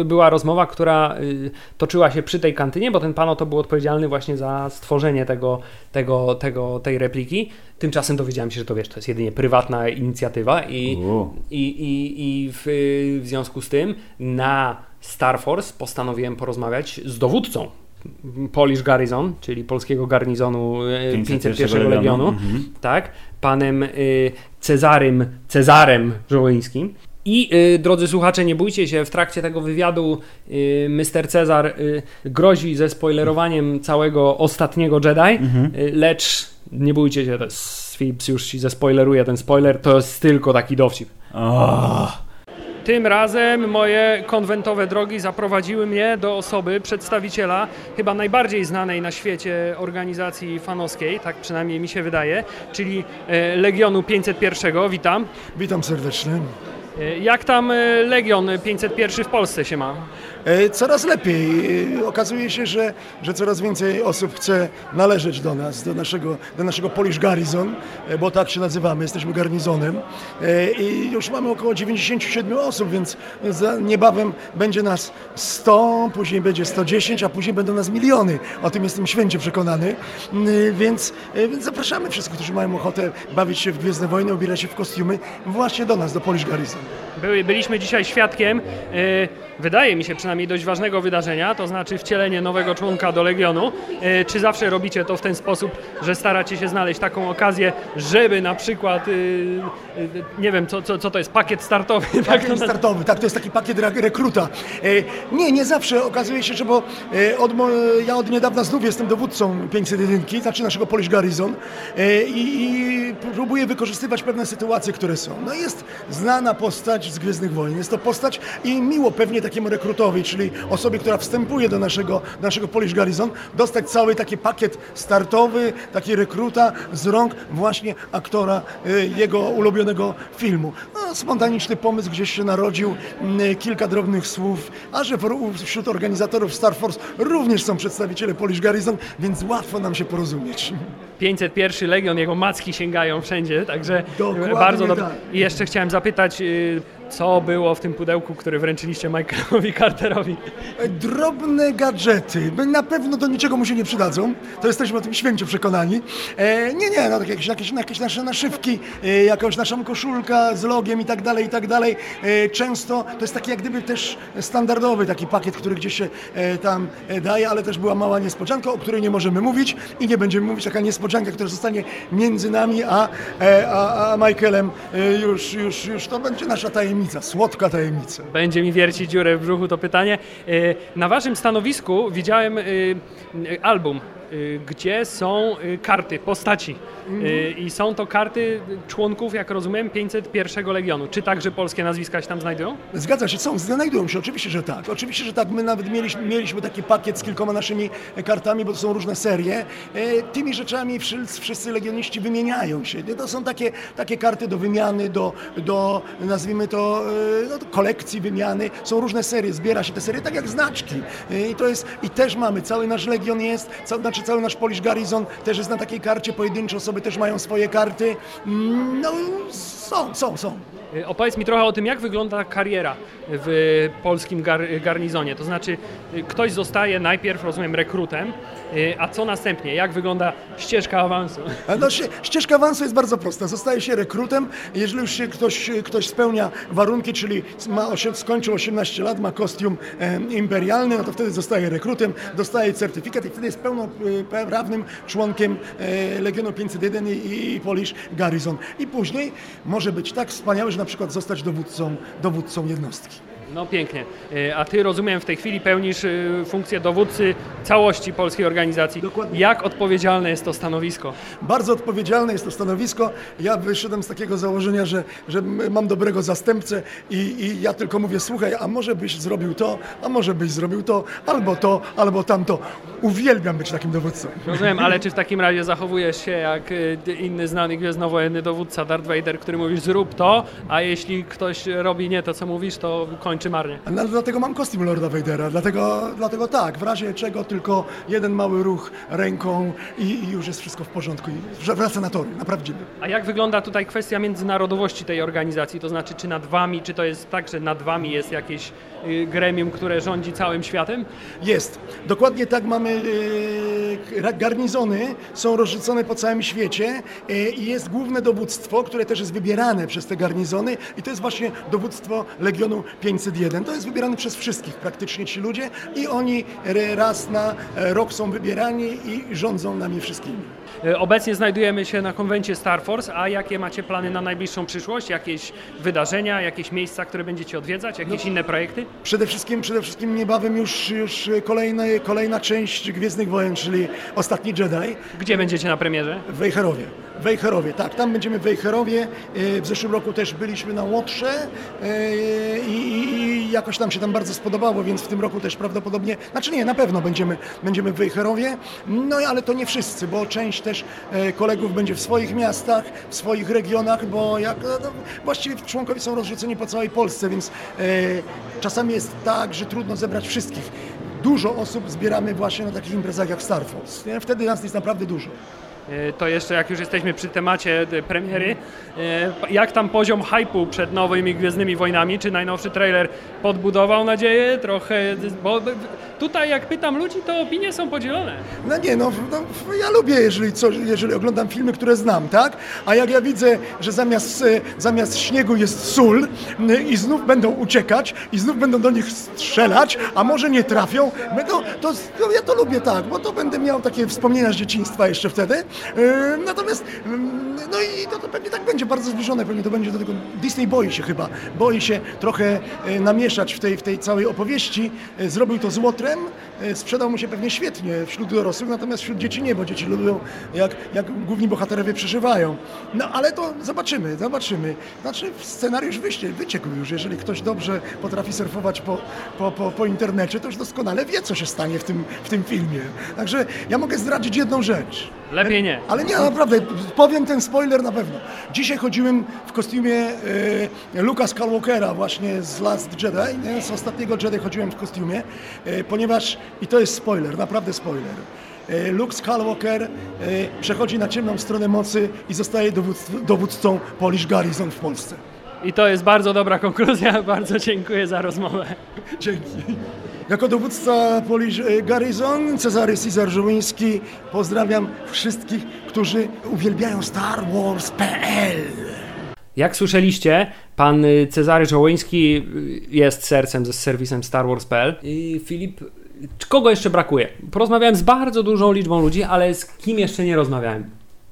y, była rozmowa, która y, toczyła się przy tej kantynie, bo ten pan oto był odpowiedzialny właśnie za stworzenie tego, tego, tego, tej repliki. Tymczasem dowiedziałem się, że to wiesz, to jest jedynie prywatna inicjatywa i, i, i, i w, w związku z tym na Star Force postanowiłem porozmawiać z dowódcą Polish Garrison, czyli polskiego garnizonu e, 501 501 Legionu, Mhm. tak, panem y, Cezarym Cezarem Żołyńskim. I y, drodzy słuchacze, nie bójcie się, w trakcie tego wywiadu y, Mr. Cezar grozi ze spoilerowaniem całego ostatniego Jedi, y, lecz nie bójcie się, to jest, Philips już ci zespoileruje ten spoiler, to jest tylko taki dowcip. O, Tym razem moje konwentowe drogi zaprowadziły mnie do osoby, przedstawiciela chyba najbardziej znanej na świecie organizacji fanowskiej, tak przynajmniej mi się wydaje, czyli e, Legionu 501. Witam. Witam serdecznie. E, Jak tam e, Legion 501 w Polsce się ma? E, Coraz lepiej. E, Okazuje się, że, że coraz więcej osób chce należeć do nas, do naszego, do naszego Polish Garrison, e, bo tak się nazywamy, jesteśmy garnizonem. I już mamy około 97 osób, więc niebawem będzie nas 100, później będzie 110, a później będą nas miliony. O tym jestem święcie przekonany. E, Więc, więc zapraszamy wszystkich, którzy mają ochotę bawić się w Gwiezdne Wojny, ubierać się w kostiumy, właśnie do nas, do Polish Garrison. Byli, byliśmy dzisiaj świadkiem, wydaje mi się przynajmniej dość ważnego wydarzenia, to znaczy wcielenie nowego członka do Legionu. E, Czy zawsze robicie to w ten sposób, że staracie się znaleźć taką okazję, żeby na przykład, e, e, nie wiem, co, co, co to jest, pakiet startowy? tak Pakiet nazywa? startowy, tak, to jest taki pakiet re- rekruta. E, nie, nie zawsze. Okazuje się, że bo e, od, ja od niedawna znów jestem dowódcą 501, znaczy naszego Polish Garrison i, i próbuję wykorzystywać pewne sytuacje, które są. No jest znana postać z Gwiezdnych Wojen. Jest to postać i miło pewnie takiemu rekrutowi, czyli osobie, która wstępuje do naszego, naszego Polish Garrison, dostać cały taki pakiet startowy, taki rekruta z rąk właśnie aktora e, jego ulubionego filmu. No, spontaniczny pomysł gdzieś się narodził, m, kilka drobnych słów, a że wśród organizatorów Star Force również są przedstawiciele Polish Garrison, więc łatwo nam się porozumieć. 501 Legion, jego macki sięgają wszędzie, także Dokładnie bardzo dobrze. tak. I jeszcze chciałem zapytać, y, co było w tym pudełku, który wręczyliście Michaelowi Carterowi? Drobne gadżety, na pewno do niczego mu się nie przydadzą, to jesteśmy o tym święcie przekonani. E, nie, nie, no tak jakieś, jakieś, jakieś nasze naszywki, e, jakąś naszą koszulkę z logiem i tak dalej, i tak dalej. E, często to jest taki jak gdyby też standardowy taki pakiet, który gdzieś się e, tam e, daje, ale też była mała niespodzianka, o której nie możemy mówić i nie będziemy mówić, taka niespodzianka, która zostanie między nami a, e, a, a Michaelem e, już, już, już to będzie nasza tajemnica, słodka tajemnica. Będzie mi wiercić dziurę w brzuchu to pytanie. Y, Na waszym stanowisku widziałem y, album gdzie są y, karty, postaci. Y, I są to karty członków, jak rozumiem, 501 Legionu. Czy także polskie nazwiska się tam znajdują? Zgadza się, są, znajdują się, oczywiście, że tak. Oczywiście, że tak. My nawet mieliśmy, mieliśmy taki pakiet z kilkoma naszymi kartami, bo to są różne serie. E, tymi rzeczami wszyscy, wszyscy legioniści wymieniają się. To są takie, takie karty do wymiany, do, do nazwijmy to, e, no, kolekcji wymiany. Są różne serie, zbiera się te serie tak jak znaczki. E, I to jest, i też mamy, cały nasz Legion jest, ca, znaczy cały nasz Polish Garrison też jest na takiej karcie, pojedyncze osoby też mają swoje karty. Mm, No, są, są, są. Y, Opowiedz mi trochę o tym, jak wygląda kariera w polskim gar garnizonie. To znaczy, y, ktoś zostaje najpierw, rozumiem, rekrutem, y, a co następnie? Jak wygląda ścieżka awansu? No, ści- ścieżka awansu jest bardzo prosta. Zostaje się rekrutem. Jeżeli już się ktoś, ktoś spełnia warunki, czyli ma skończył 18 lat, ma kostium e, imperialny, no to wtedy zostaje rekrutem, dostaje certyfikat i wtedy jest pełnoprawnym członkiem e, Legionu 501 i, i Polish Garrison. I później może być tak wspaniały, na przykład zostać dowódcą, dowódcą jednostki. No pięknie. Y, A ty, rozumiem, w tej chwili pełnisz y, funkcję dowódcy całości polskiej organizacji. Dokładnie. Jak odpowiedzialne jest to stanowisko? Bardzo odpowiedzialne jest to stanowisko. Ja wyszedłem z takiego założenia, że, że mam dobrego zastępcę i, i ja tylko mówię, słuchaj, a może byś zrobił to, a może byś zrobił to, albo to, albo tamto. Uwielbiam być takim dowódcą. Rozumiem, ale czy w takim razie zachowujesz się jak y, inny znany gwiezdnowojenny dowódca Darth Vader, który mówi zrób to, a jeśli ktoś robi nie to, co mówisz, to kończy marnie? No, dlatego mam kostium Lorda Vadera, dlatego, dlatego tak, w razie czego tylko jeden mały ruch ręką i, i już jest wszystko w porządku i wr- wraca na tory, naprawdę. A jak wygląda tutaj kwestia międzynarodowości tej organizacji? To znaczy, czy nad wami, czy to jest tak, że nad wami jest jakieś y, gremium, które rządzi całym światem? Jest. Dokładnie tak mamy e, garnizony, są rozrzucone po całym świecie e, i jest główne dowództwo, które też jest wybierane przez te garnizony i to jest właśnie dowództwo Legionu 501. To jest wybierane przez wszystkich praktycznie ci ludzie i oni raz na e, rok są wybierani i rządzą nami wszystkimi. Y, Obecnie znajdujemy się na konwencie Star Force, a jakie macie plany na najbliższą przyszłość? Jakieś wydarzenia, jakieś miejsca, które będziecie odwiedzać, jakieś inne projekty? Przede wszystkim, przede wszystkim niebawem już, już kolejne, kolejna część Gwiezdnych Wojen, czyli Ostatni Jedi. Gdzie będziecie na premierze? W Wejherowie. Wejherowie, tak, tam będziemy w Wejherowie. E, W zeszłym roku też byliśmy na Łotrze e, i, i, i jakoś nam się tam bardzo spodobało, więc w tym roku też prawdopodobnie, znaczy nie, na pewno będziemy, będziemy w Wejherowie. No ale to nie wszyscy, bo część też e, kolegów będzie w swoich miastach, w swoich regionach, bo jak, no, właściwie członkowie są rozrzuceni po całej Polsce, więc e, czasami jest tak, że trudno zebrać wszystkich. Dużo osób zbieramy właśnie na takich imprezach jak Star Force. Nie? Wtedy nas jest naprawdę dużo. Y, To jeszcze, jak już jesteśmy przy temacie y, premiery, y, jak tam poziom hypu przed nowymi Gwiezdnymi Wojnami? Czy najnowszy trailer podbudował nadzieję? Trochę, bo tutaj jak pytam ludzi, to opinie są podzielone. No nie, no, no ja lubię, jeżeli, co, jeżeli oglądam filmy, które znam, tak? A jak ja widzę, że zamiast, e, zamiast śniegu jest sól i znów będą uciekać i znów będą do nich strzelać, a może nie trafią, to, to, to ja to lubię tak, bo to będę miał takie wspomnienia z dzieciństwa jeszcze wtedy. E, Natomiast, mm, no i to, to pewnie tak będzie, bardzo zbliżone, pewnie to będzie do tego. Disney boi się chyba, boi się trochę e, namieszać w tej, w tej całej opowieści. E, Zrobił to z Łotrem, sprzedał mu się pewnie świetnie wśród dorosłych, natomiast wśród dzieci nie, bo dzieci lubią, jak, jak główni bohaterowie przeżywają. No ale to zobaczymy, zobaczymy. Znaczy scenariusz wyście, wyciekł już, jeżeli ktoś dobrze potrafi surfować po, po, po, po internecie, to już doskonale wie, co się stanie w tym, w tym filmie. Także ja mogę zdradzić jedną rzecz. Lepiej nie. Ale nie, naprawdę, powiem ten spoiler na pewno. Dzisiaj chodziłem w kostiumie e, Luka Skywalkera właśnie z Last Jedi, nie? z ostatniego Jedi chodziłem w kostiumie, e, ponieważ, i to jest spoiler, naprawdę spoiler, e, Luke Skywalker e, przechodzi na ciemną stronę mocy i zostaje dowódcą Polish Garrison w Polsce. I to jest bardzo dobra konkluzja. Bardzo dziękuję za rozmowę. Dzięki. Jako dowódca Polish e, Garrison, Cezary Cezar Żołyński, pozdrawiam wszystkich, którzy uwielbiają Star Wars.pl. Jak słyszeliście, pan Cezary Żołyński jest sercem ze serwisem Star Wars.pl. I Filip, kogo jeszcze brakuje? Porozmawiałem z bardzo dużą liczbą ludzi, ale z kim jeszcze nie rozmawiałem?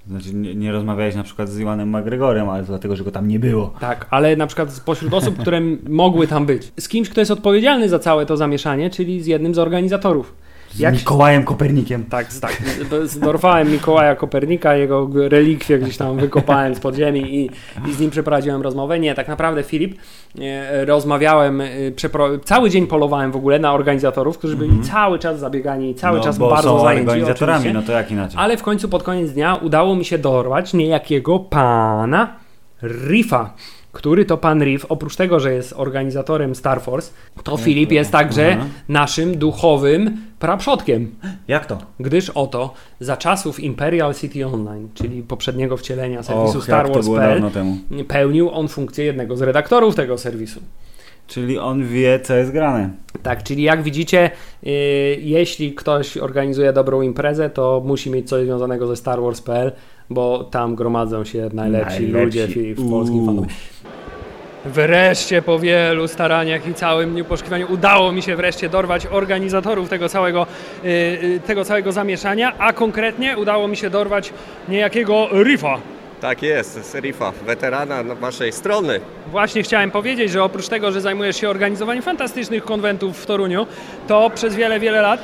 Znaczy nie, nie rozmawiałeś na przykład z Iwanem McGregorem, ale dlatego, że go tam nie było. Tak, ale na przykład spośród osób, które mogły tam być. Z kimś, kto jest odpowiedzialny za całe to zamieszanie, czyli z jednym z organizatorów. Z Jak- Mikołajem Kopernikiem. Tak, tak. Zdorwałem Mikołaja Kopernika, jego relikwie gdzieś tam wykopałem z podziemi i, i z nim przeprowadziłem rozmowę. Nie, tak naprawdę Filip, e, rozmawiałem, e, przepro... cały dzień polowałem w ogóle na organizatorów, którzy byli cały czas zabiegani, cały no, czas bo bardzo są zajęci. organizatorami, no to jak inaczej. Ale w końcu pod koniec dnia udało mi się dorwać niejakiego pana Riffa. Który to pan Riff, oprócz tego, że jest organizatorem Star Force, to Filip jest także Aha. naszym duchowym praprzodkiem. Jak to? Gdyż oto za czasów Imperial City Online, czyli poprzedniego wcielenia serwisu Och, Star Wars.pl, pełnił on funkcję jednego z redaktorów tego serwisu. Czyli on wie, co jest grane. Tak, czyli jak widzicie, yy, jeśli ktoś organizuje dobrą imprezę, to musi mieć coś związanego ze Star Wars.pl, bo tam gromadzą się najlepsi, Najlepsi. ludzie w, w polskim Uuu. fandomie. Wreszcie po wielu staraniach i całym dniu poszukiwaniu udało mi się wreszcie dorwać organizatorów tego całego, yy, tego całego zamieszania, a konkretnie udało mi się dorwać niejakiego Riffa. Tak jest, Serifa, weterana waszej strony. Właśnie chciałem powiedzieć, że oprócz tego, że zajmujesz się organizowaniem fantastycznych konwentów w Toruniu, to przez wiele, wiele lat,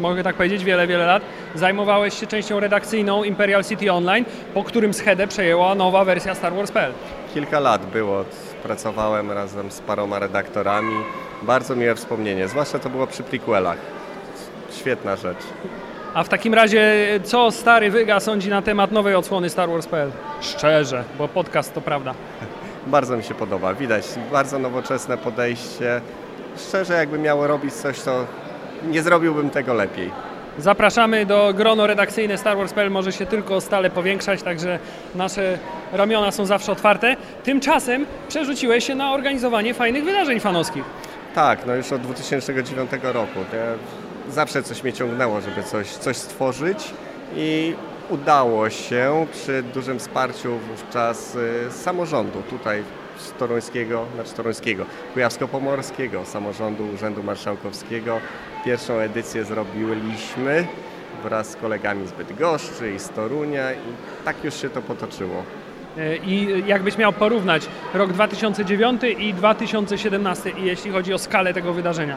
mogę tak powiedzieć, wiele, wiele lat, zajmowałeś się częścią redakcyjną Imperial City Online, po którym schedę przejęła nowa wersja Star Wars.pl. Kilka lat było, pracowałem razem z paroma redaktorami. Bardzo miłe wspomnienie, zwłaszcza to było przy prequelach. Świetna rzecz. A w takim razie, co stary Wyga sądzi na temat nowej odsłony Star Wars.pl? Szczerze, bo podcast to prawda. Bardzo mi się podoba, widać bardzo nowoczesne podejście. Szczerze, jakby miało robić coś, to nie zrobiłbym tego lepiej. Zapraszamy do grono redakcyjne Star Wars.pl, może się tylko stale powiększać, także nasze ramiona są zawsze otwarte. Tymczasem przerzuciłeś się na organizowanie fajnych wydarzeń fanowskich. Tak, no już od 2009 roku. Zawsze coś mnie ciągnęło, żeby coś, coś stworzyć i udało się przy dużym wsparciu wówczas y, samorządu tutaj toruńskiego, znaczy toruńskiego, kujawsko-pomorskiego, samorządu Urzędu Marszałkowskiego. Pierwszą edycję zrobiliśmy wraz z kolegami z Bydgoszczy i z Torunia i tak już się to potoczyło. E, I jakbyś miał porównać rok 2009 i 2017, i jeśli chodzi o skalę tego wydarzenia.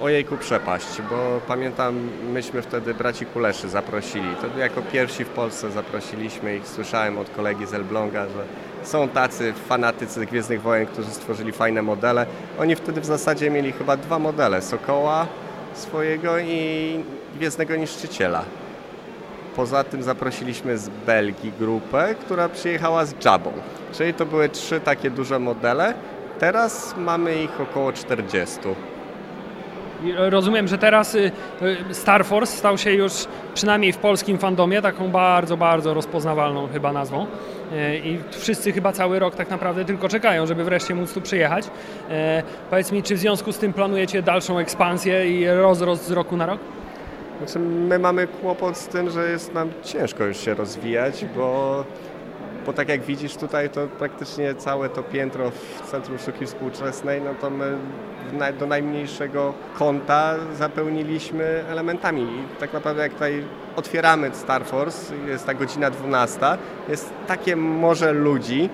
Ojejku przepaść, bo pamiętam, myśmy wtedy braci Kuleszy zaprosili. To jako pierwsi w Polsce zaprosiliśmy ich. Słyszałem od kolegi z Elbląga, że są tacy fanatycy Gwiezdnych Wojen, którzy stworzyli fajne modele. Oni wtedy w zasadzie mieli chyba dwa modele, Sokoła swojego i Gwiezdnego Niszczyciela. Poza tym zaprosiliśmy z Belgii grupę, która przyjechała z Jabą. Czyli to były trzy takie duże modele. Teraz mamy ich około 40. Rozumiem, że teraz y, y, Star Force stał się już przynajmniej w polskim fandomie taką bardzo, bardzo rozpoznawalną chyba nazwą. E, I wszyscy chyba cały rok tak naprawdę tylko czekają, żeby wreszcie móc tu przyjechać. E, Powiedz mi, czy w związku z tym planujecie dalszą ekspansję i rozrost z roku na rok? Znaczy, my mamy kłopot z tym, że jest nam ciężko już się rozwijać, bo, bo tak jak widzisz tutaj, to praktycznie całe to piętro w Centrum Sztuki Współczesnej, no to my do najmniejszego kąta zapełniliśmy elementami. I tak naprawdę jak tutaj otwieramy Star Force, jest ta godzina 12, jest takie morze ludzi,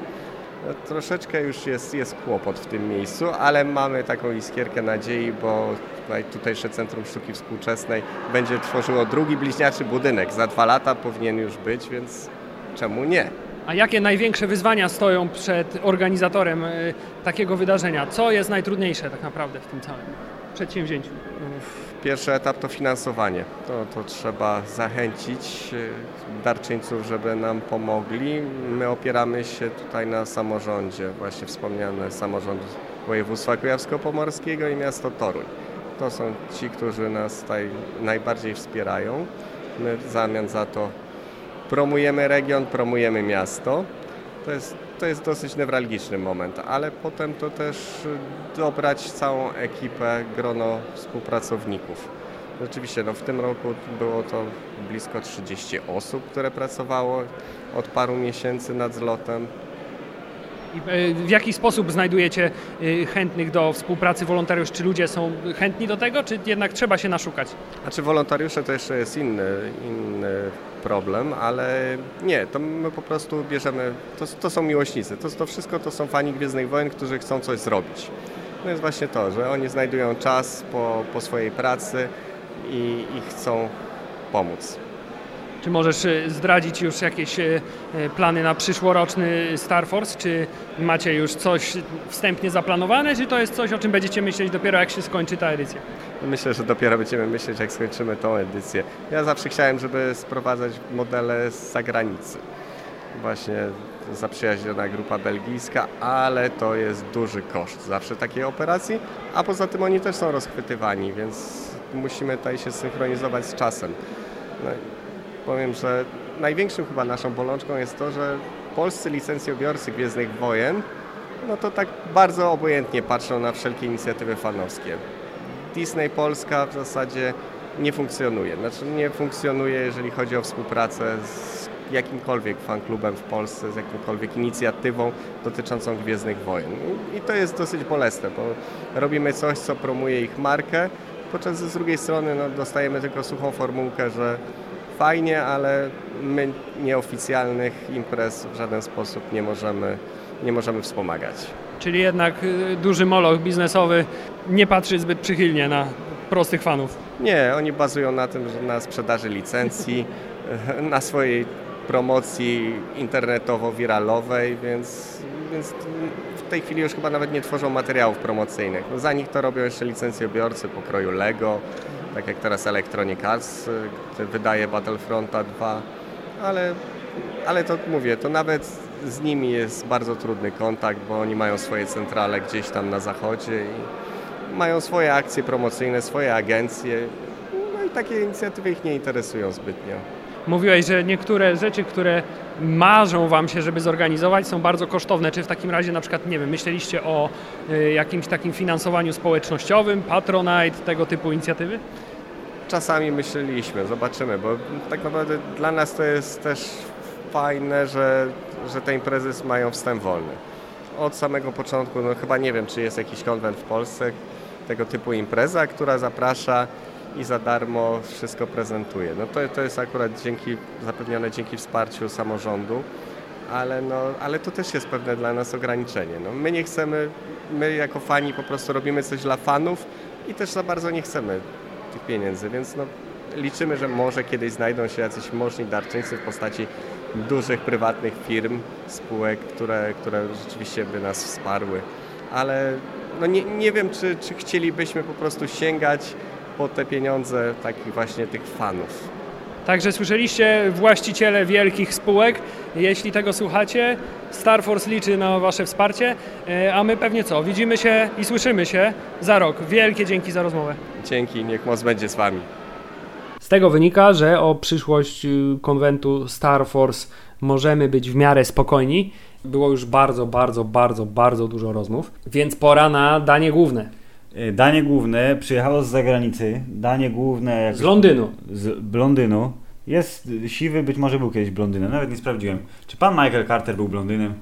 no, Troszeczkę już jest, jest kłopot w tym miejscu, ale mamy taką iskierkę nadziei, bo tutaj- tutejsze Centrum Sztuki Współczesnej będzie tworzyło drugi bliźniaczy budynek. Za dwa lata powinien już być, więc czemu nie? A jakie największe wyzwania stoją przed organizatorem y, takiego wydarzenia? Co jest najtrudniejsze tak naprawdę w tym całym przedsięwzięciu? Pierwszy etap to finansowanie. To, to trzeba zachęcić e, darczyńców, żeby nam pomogli. My opieramy się tutaj na samorządzie, właśnie wspomniany samorząd województwa kujawsko-pomorskiego i miasto Toruń. To są ci, którzy nas tutaj najbardziej wspierają. My w zamian za to promujemy region, promujemy miasto. To jest, to jest dosyć newralgiczny moment, ale potem to też y, dobrać całą ekipę, grono współpracowników. Rzeczywiście, no w tym roku było to blisko 30 osób, które pracowało od paru miesięcy nad zlotem. I y, w jaki sposób znajdujecie y, chętnych do współpracy wolontariuszy? Czy ludzie są chętni do tego, czy jednak trzeba się naszukać? Znaczy wolontariusze to jeszcze jest inny, inny problem, ale nie, to my po prostu bierzemy, to, to są miłośnicy, to, to wszystko to są fani Gwiezdnych Wojen, którzy chcą coś zrobić. To jest właśnie to, że oni znajdują czas po, po swojej pracy, i, i chcą pomóc. Czy możesz e, zdradzić już jakieś e, e, plany na przyszłoroczny Star Force? Czy macie już coś wstępnie zaplanowane, czy to jest coś, o czym będziecie myśleć dopiero jak się skończy ta edycja? Myślę, że dopiero będziemy myśleć, jak skończymy tą edycję. Ja zawsze chciałem, żeby sprowadzać modele z zagranicy. Właśnie zaprzyjaźniona grupa belgijska, ale to jest duży koszt zawsze takiej operacji, a poza tym oni też są rozchwytywani, więc musimy tutaj się synchronizować z czasem. No, powiem, że największą chyba naszą bolączką jest to, że polscy licencjobiorcy Gwiezdnych Wojen no to tak bardzo obojętnie patrzą na wszelkie inicjatywy fanowskie. Disney Polska w zasadzie nie funkcjonuje. Znaczy nie funkcjonuje, jeżeli chodzi o współpracę z jakimkolwiek fanklubem w Polsce, z jakimkolwiek inicjatywą dotyczącą Gwiezdnych Wojen. I to jest dosyć bolesne, bo robimy coś, co promuje ich markę, podczas z drugiej strony no, dostajemy tylko suchą formułkę, że fajnie, ale my nieoficjalnych imprez w żaden sposób nie możemy, nie możemy wspomagać. Czyli jednak y, duży moloch biznesowy nie patrzy zbyt przychylnie na prostych fanów. Nie, oni bazują na tym, że na sprzedaży licencji, na swojej promocji internetowo-wiralowej, więc, więc w tej chwili już chyba nawet nie tworzą materiałów promocyjnych. No za nich to robią jeszcze licencjobiorcy pokroju Lego, tak jak teraz Electronic Arts który wydaje Battlefronta 2, ale, ale to mówię, to nawet z nimi jest bardzo trudny kontakt, bo oni mają swoje centrale gdzieś tam na zachodzie i mają swoje akcje promocyjne, swoje agencje, no i takie inicjatywy ich nie interesują zbytnio. Mówiłeś, że niektóre rzeczy, które marzą Wam się, żeby zorganizować, są bardzo kosztowne. Czy w takim razie na przykład, nie wiem, myśleliście o y, jakimś takim finansowaniu społecznościowym, Patronite, tego typu inicjatywy? Czasami myśleliśmy, zobaczymy, bo tak naprawdę dla nas to jest też fajne, że, że te imprezy mają wstęp wolny. Od samego początku, no chyba nie wiem, czy jest jakiś konwent w Polsce, tego typu impreza, która zaprasza i za darmo wszystko prezentuje. No to, to jest akurat dzięki, zapewnione dzięki wsparciu samorządu, ale, no, ale to też jest pewne dla nas ograniczenie. No, my nie chcemy, my jako fani po prostu robimy coś dla fanów i też za bardzo nie chcemy tych pieniędzy, więc no, liczymy, że może kiedyś znajdą się jacyś możni darczyńcy w postaci dużych prywatnych firm, spółek, które, które rzeczywiście by nas wsparły. Ale no nie, nie wiem, czy, czy chcielibyśmy po prostu sięgać po te pieniądze takich właśnie tych fanów. Także słyszeliście właściciele wielkich spółek, jeśli tego słuchacie, Star Force liczy na Wasze wsparcie, e, a my pewnie co, widzimy się i słyszymy się za rok. Wielkie dzięki za rozmowę. Dzięki, niech moc będzie z Wami. Z tego wynika, że o przyszłość y, konwentu Star Force możemy być w miarę spokojni. Było już bardzo, bardzo, bardzo, bardzo dużo rozmów, więc pora na danie główne. E, danie główne przyjechało z zagranicy. Danie główne. Jak z Londynu. Z Londynu. Jest siwy, być może był kiedyś blondynem, nawet nie sprawdziłem. Czy pan Michael Carter był blondynem?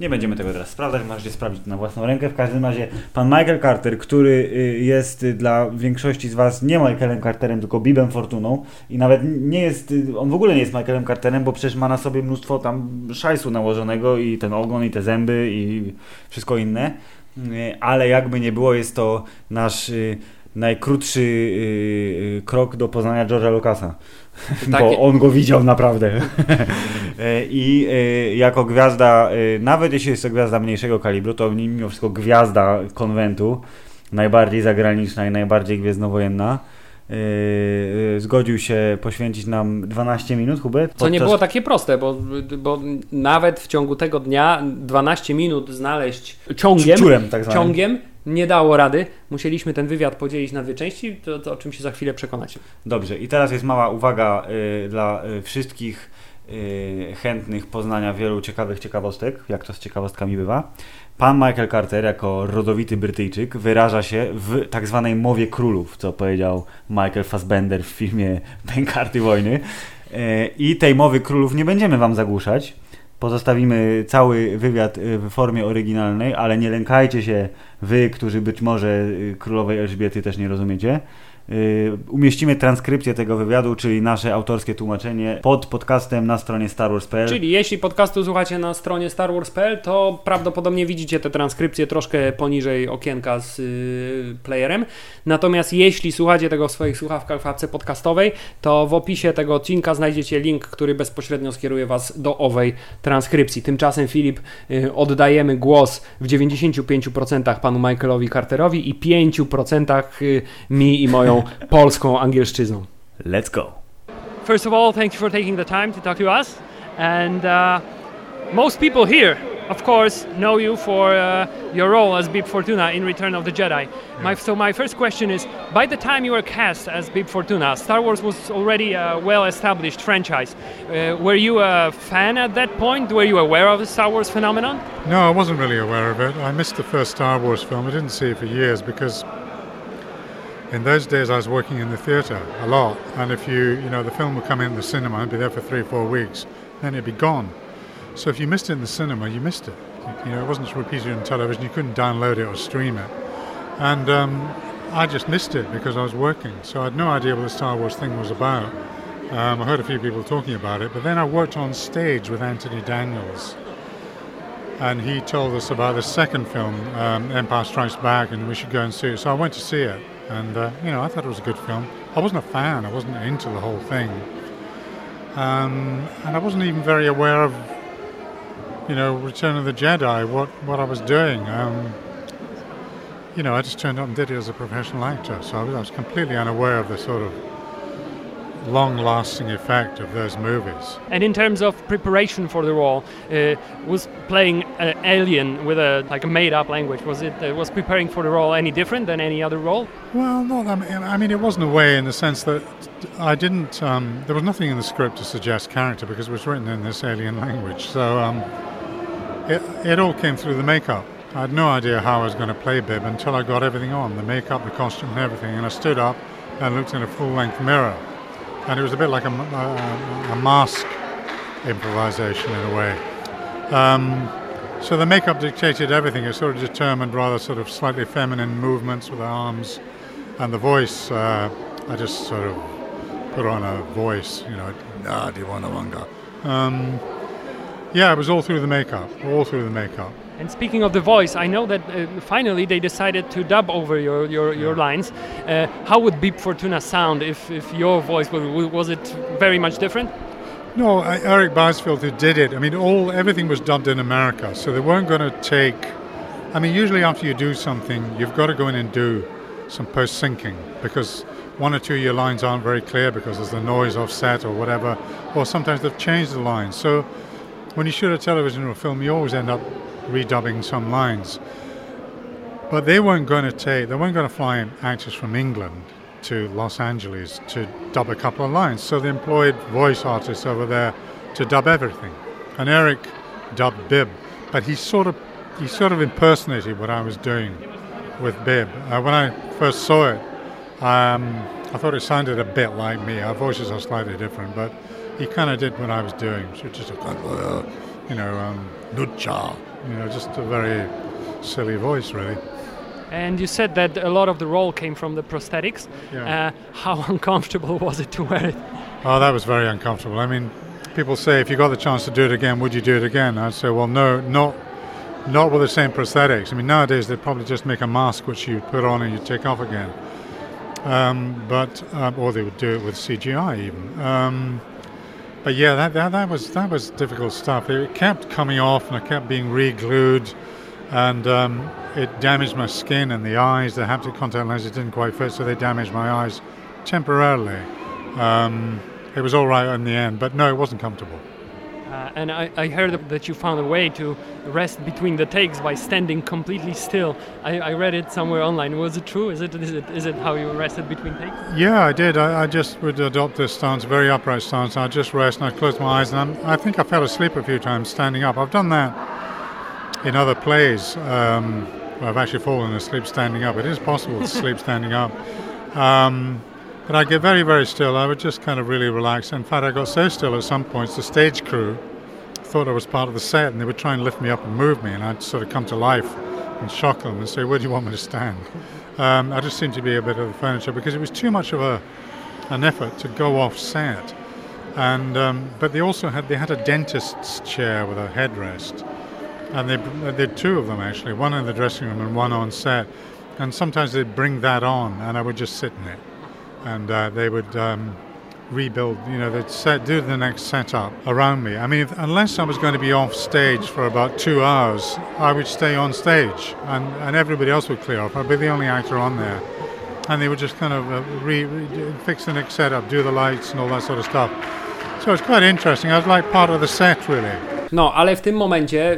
Nie będziemy tego teraz sprawdzać, możecie sprawdzić na własną rękę. W każdym razie pan Michael Carter, który y, jest dla większości z was nie Michaelem Carterem, tylko Bibem Fortuną i nawet nie jest, y, on w ogóle nie jest Michaelem Carterem, bo przecież ma na sobie mnóstwo tam szajsu nałożonego i ten ogon i te zęby i wszystko inne. Y, ale jakby nie było, jest to nasz najkrótszy krok do poznania George'a Lucasa. Bo on go widział naprawdę. I jako gwiazda, nawet jeśli jest to gwiazda mniejszego kalibru, to mimo wszystko gwiazda konwentu, najbardziej zagraniczna i najbardziej gwiezdnowojenna. Zgodził się poświęcić nam 12 minut, Hubert. Co nie było takie proste, bo, bo nawet w ciągu tego dnia 12 minut znaleźć ciągiem, Ciurem, tak ciągiem nie dało rady. Musieliśmy ten wywiad podzielić na dwie części, to, to o czym się za chwilę przekonacie. Dobrze, i teraz jest mała uwaga y, dla y, wszystkich y, chętnych poznania wielu ciekawych ciekawostek, jak to z ciekawostkami bywa. Pan Michael Carter, jako rodowity Brytyjczyk, wyraża się w tak zwanej mowie królów, co powiedział Michael Fassbender w filmie Bękarty Wojny. Y, I tej mowy królów nie będziemy Wam zagłuszać Pozostawimy cały wywiad y, w formie oryginalnej, ale nie lękajcie się wy, którzy być może y, królowej Elżbiety też nie rozumiecie. Y, umieścimy transkrypcję tego wywiadu, czyli nasze autorskie tłumaczenie pod podcastem na stronie starwars.pl. Czyli jeśli podcastu słuchacie na stronie starwars.pl, to prawdopodobnie widzicie te transkrypcje troszkę poniżej okienka z y, playerem. Natomiast jeśli słuchacie tego w swoich słuchawkach w apce podcastowej, to w opisie tego odcinka znajdziecie link, który bezpośrednio skieruje Was do owej transkrypcji. Tymczasem Filip, y, oddajemy głos w 95% panu Michaelowi Carterowi i 5% y, mi i moją polską angielszczyzną. Let's go! First of all, thank you for taking the time to talk to us. And uh, most people here, of course, know you for uh, your role as Bib Fortuna in Return of the Jedi. My, so my first question is: By the time you were cast as Bib Fortuna, Star Wars was already a well-established franchise. Uh, were you a fan at that point? Were you aware of the Star Wars phenomenon? No, I wasn't really aware of it. I missed the first Star Wars film. I didn't see it for years because in those days I was working in the theatre a lot, and if you, you know, the film would come in the cinema and be there for three, or four weeks, then it'd be gone. So if you missed it in the cinema, you missed it. You know, it wasn't repeated on television. You couldn't download it or stream it, and um, I just missed it because I was working. So I had no idea what the Star Wars thing was about. Um, I heard a few people talking about it, but then I worked on stage with Anthony Daniels, and he told us about the second film, um, Empire Strikes Back, and we should go and see it. So I went to see it, and uh, you know I thought it was a good film. I wasn't a fan. I wasn't into the whole thing, um, and I wasn't even very aware of, you know, Return of the Jedi. What what I was doing. Um, you know, I just turned up and did it as a professional actor, so I was, I was completely unaware of the sort of long-lasting effect of those movies. And in terms of preparation for the role, uh, was playing an alien with a like a made-up language. Was it uh, was preparing for the role any different than any other role? Well, not. I mean, I mean, it wasn't a way in the sense that I didn't. Um, there was nothing in the script to suggest character because it was written in this alien language. So um, it it all came through the makeup. I had no idea how I was going to play Bib until I got everything on the makeup, the costume, and everything. And I stood up and looked in a full-length mirror, and it was a bit like a, a, a mask improvisation in a way. Um, so the makeup dictated everything. It sort of determined rather sort of slightly feminine movements with the arms, and the voice. Uh, I just sort of put on a voice, you know, ah, Diwanawanga. Um, yeah, it was all through the makeup, all through the makeup. And speaking of the voice, I know that uh, finally they decided to dub over your your, your lines. Uh, how would Beep Fortuna sound if, if your voice was was it very much different? No, I- Eric Bisfield who did it. I mean, all everything was dubbed in America, so they weren't going to take. I mean, usually after you do something, you've got to go in and do some post syncing because one or two of your lines aren't very clear because there's the noise offset or whatever, or sometimes they've changed the lines. So when you shoot a television or a film, you always end up redubbing some lines. But they weren't going to take, they weren't going to fly actors from England to Los Angeles to dub a couple of lines. So they employed voice artists over there to dub everything. And Eric dubbed Bib, but he sort of he sort of impersonated what I was doing with Bib. Uh, when I first saw it, um, I thought it sounded a bit like me. Our voices are slightly different, but he kind of did what I was doing. So just a kind of, uh, you know, um, Nucha, you know, just a very silly voice, really. And you said that a lot of the role came from the prosthetics. Yeah. Uh, how uncomfortable was it to wear it? Oh, that was very uncomfortable. I mean, people say if you got the chance to do it again, would you do it again? I'd say, well, no, not not with the same prosthetics. I mean, nowadays they'd probably just make a mask which you put on and you take off again. Um, but um, or they would do it with CGI even. Um, but yeah, that, that that was that was difficult stuff. It kept coming off and I kept being re-glued, and um, it damaged my skin and the eyes. The haptic contact lenses didn't quite fit, so they damaged my eyes temporarily. Um, it was all right in the end, but no, it wasn't comfortable. Uh, and I, I heard that you found a way to rest between the takes by standing completely still. I, I read it somewhere online. Was it true? Is it, is it is it how you rested between takes? Yeah, I did. I, I just would adopt this stance, very upright stance. I'd just rest and I'd close my eyes, and I'm, I think I fell asleep a few times standing up. I've done that in other plays. Um, I've actually fallen asleep standing up. It is possible to sleep standing up. Um, but I'd get very, very still. I would just kind of really relax. In fact, I got so still at some points, the stage crew thought I was part of the set and they would try and lift me up and move me, and I'd sort of come to life and shock them and say, "Where do you want me to stand?" Um, I just seemed to be a bit of the furniture because it was too much of a an effort to go off set. And um, but they also had they had a dentist's chair with a headrest, and they they had two of them actually, one in the dressing room and one on set. And sometimes they'd bring that on, and I would just sit in it, and uh, they would. Um, rebuild, you know, they'd set, do the next setup around me. I mean, if, unless I was going to be off stage for about two hours, I would stay on stage and, and everybody else would clear off. I'd be the only actor on there. And they would just kind of uh, re, re, fix the next setup, do the lights and all that sort of stuff. So it's quite interesting. I was like part of the set, really. No, ale w tym momencie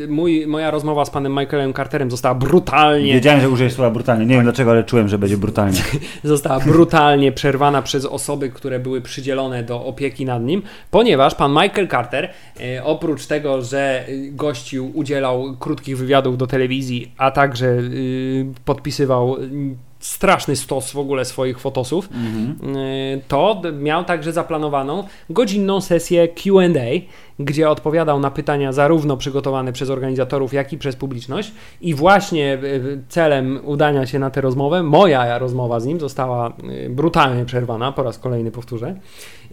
y, mój, moja rozmowa z panem Michaelem Carterem została brutalnie. Wiedziałem, że użyjesz słowa brutalnie. Nie wiem dlaczego, ale czułem, że będzie brutalnie. została brutalnie przerwana przez osoby, które były przydzielone do opieki nad nim, ponieważ pan Michael Carter, y, oprócz tego, że y, gościł, udzielał krótkich wywiadów do telewizji, a także y, podpisywał y, straszny stos w ogóle swoich fotosów, Mhm. y, to miał także zaplanowaną godzinną sesję QA, gdzie odpowiadał na pytania zarówno przygotowane przez organizatorów, jak i przez publiczność. I właśnie y, celem udania się na tę rozmowę, moja rozmowa z nim została y, brutalnie przerwana, po raz kolejny powtórzę.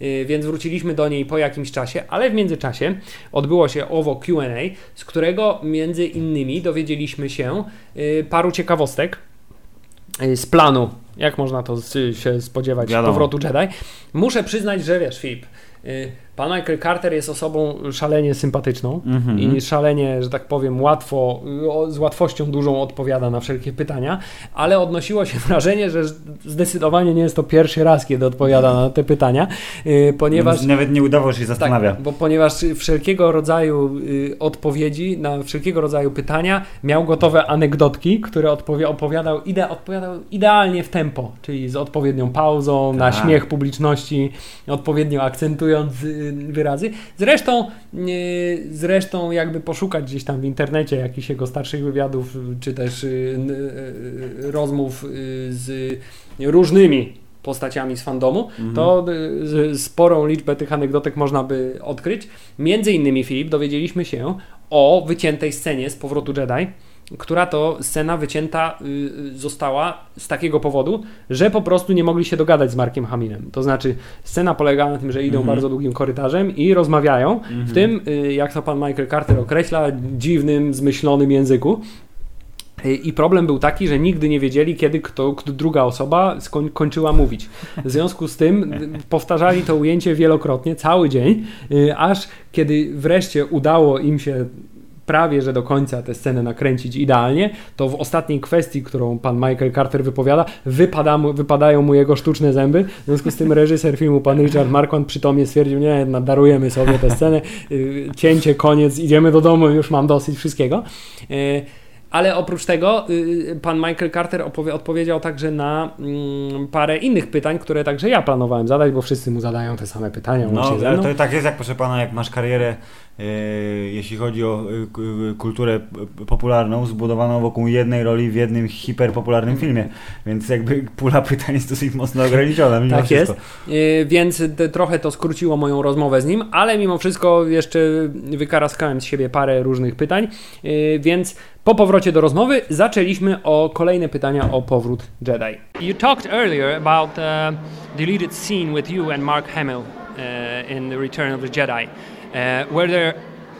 Y, Więc wróciliśmy do niej po jakimś czasie, ale w międzyczasie odbyło się owo QA, z którego między innymi dowiedzieliśmy się y, paru ciekawostek y, z planu, jak można to z- się spodziewać Wiadomo. powrotu Jedi. Muszę przyznać, że wiesz, Filip, y, pan Michael Carter jest osobą szalenie sympatyczną Mhm. i szalenie, że tak powiem, łatwo, z łatwością dużą odpowiada na wszelkie pytania, ale odnosiło się wrażenie, że zdecydowanie nie jest to pierwszy raz, kiedy odpowiada na te pytania, y, ponieważ Nawet nie udało, się zastanawia. tak, bo ponieważ wszelkiego rodzaju y, odpowiedzi na wszelkiego rodzaju pytania miał gotowe anegdotki, które odpowie, opowiadał, ide, odpowiadał idealnie w tempo, czyli z odpowiednią pauzą, na Tak. śmiech publiczności, odpowiednio akcentując y, wyrazy. Zresztą, y, zresztą jakby poszukać gdzieś tam w internecie jakichś jego starszych wywiadów, y, czy też y, y, y, rozmów y, z różnymi postaciami z fandomu, to y, z- sporą liczbę tych anegdotek można by odkryć. Między innymi, Filip, dowiedzieliśmy się o wyciętej scenie z powrotu Jedi, która to scena wycięta y, y, została z takiego powodu, że po prostu nie mogli się dogadać z Markiem Hamilem. To znaczy, scena polega na tym, że idą Mhm. bardzo długim korytarzem i rozmawiają w tym, y, jak to pan Michael Carter określa, dziwnym, zmyślonym języku. I problem był taki, że nigdy nie wiedzieli, kiedy kto, druga osoba skoń, kończyła mówić. W związku z tym powtarzali to ujęcie wielokrotnie, cały dzień, aż kiedy wreszcie udało im się prawie że do końca tę scenę nakręcić idealnie, to w ostatniej kwestii, którą pan Michael Carter wypowiada, wypada mu, wypadają mu jego sztuczne zęby. W związku z tym reżyser filmu, pan Richard Marquand przytomnie stwierdził, nie, darujemy sobie tę scenę, y, cięcie, koniec, idziemy do domu, już mam dosyć wszystkiego. Y, ale oprócz tego y, pan Michael Carter opowie, odpowiedział także na mm, parę innych pytań, które także ja planowałem zadać, bo wszyscy mu zadają te same pytania. No, to tak jest, jak proszę pana, jak masz karierę, e, jeśli chodzi o e, e, kulturę popularną, zbudowaną wokół jednej roli w jednym hiperpopularnym filmie, więc jakby pula pytań jest dosyć mocno ograniczona. mimo Tak wszystko. jest. Y, Więc te, trochę to skróciło moją rozmowę z nim, ale mimo wszystko jeszcze wykaraskałem z siebie parę różnych pytań. Y, Więc po powrocie do rozmowy zaczęliśmy o kolejne pytania o powrót Jedi. You talked earlier about uh, deleted scene with you and Mark Hamill uh, in The Return of the Jedi. Uh, were there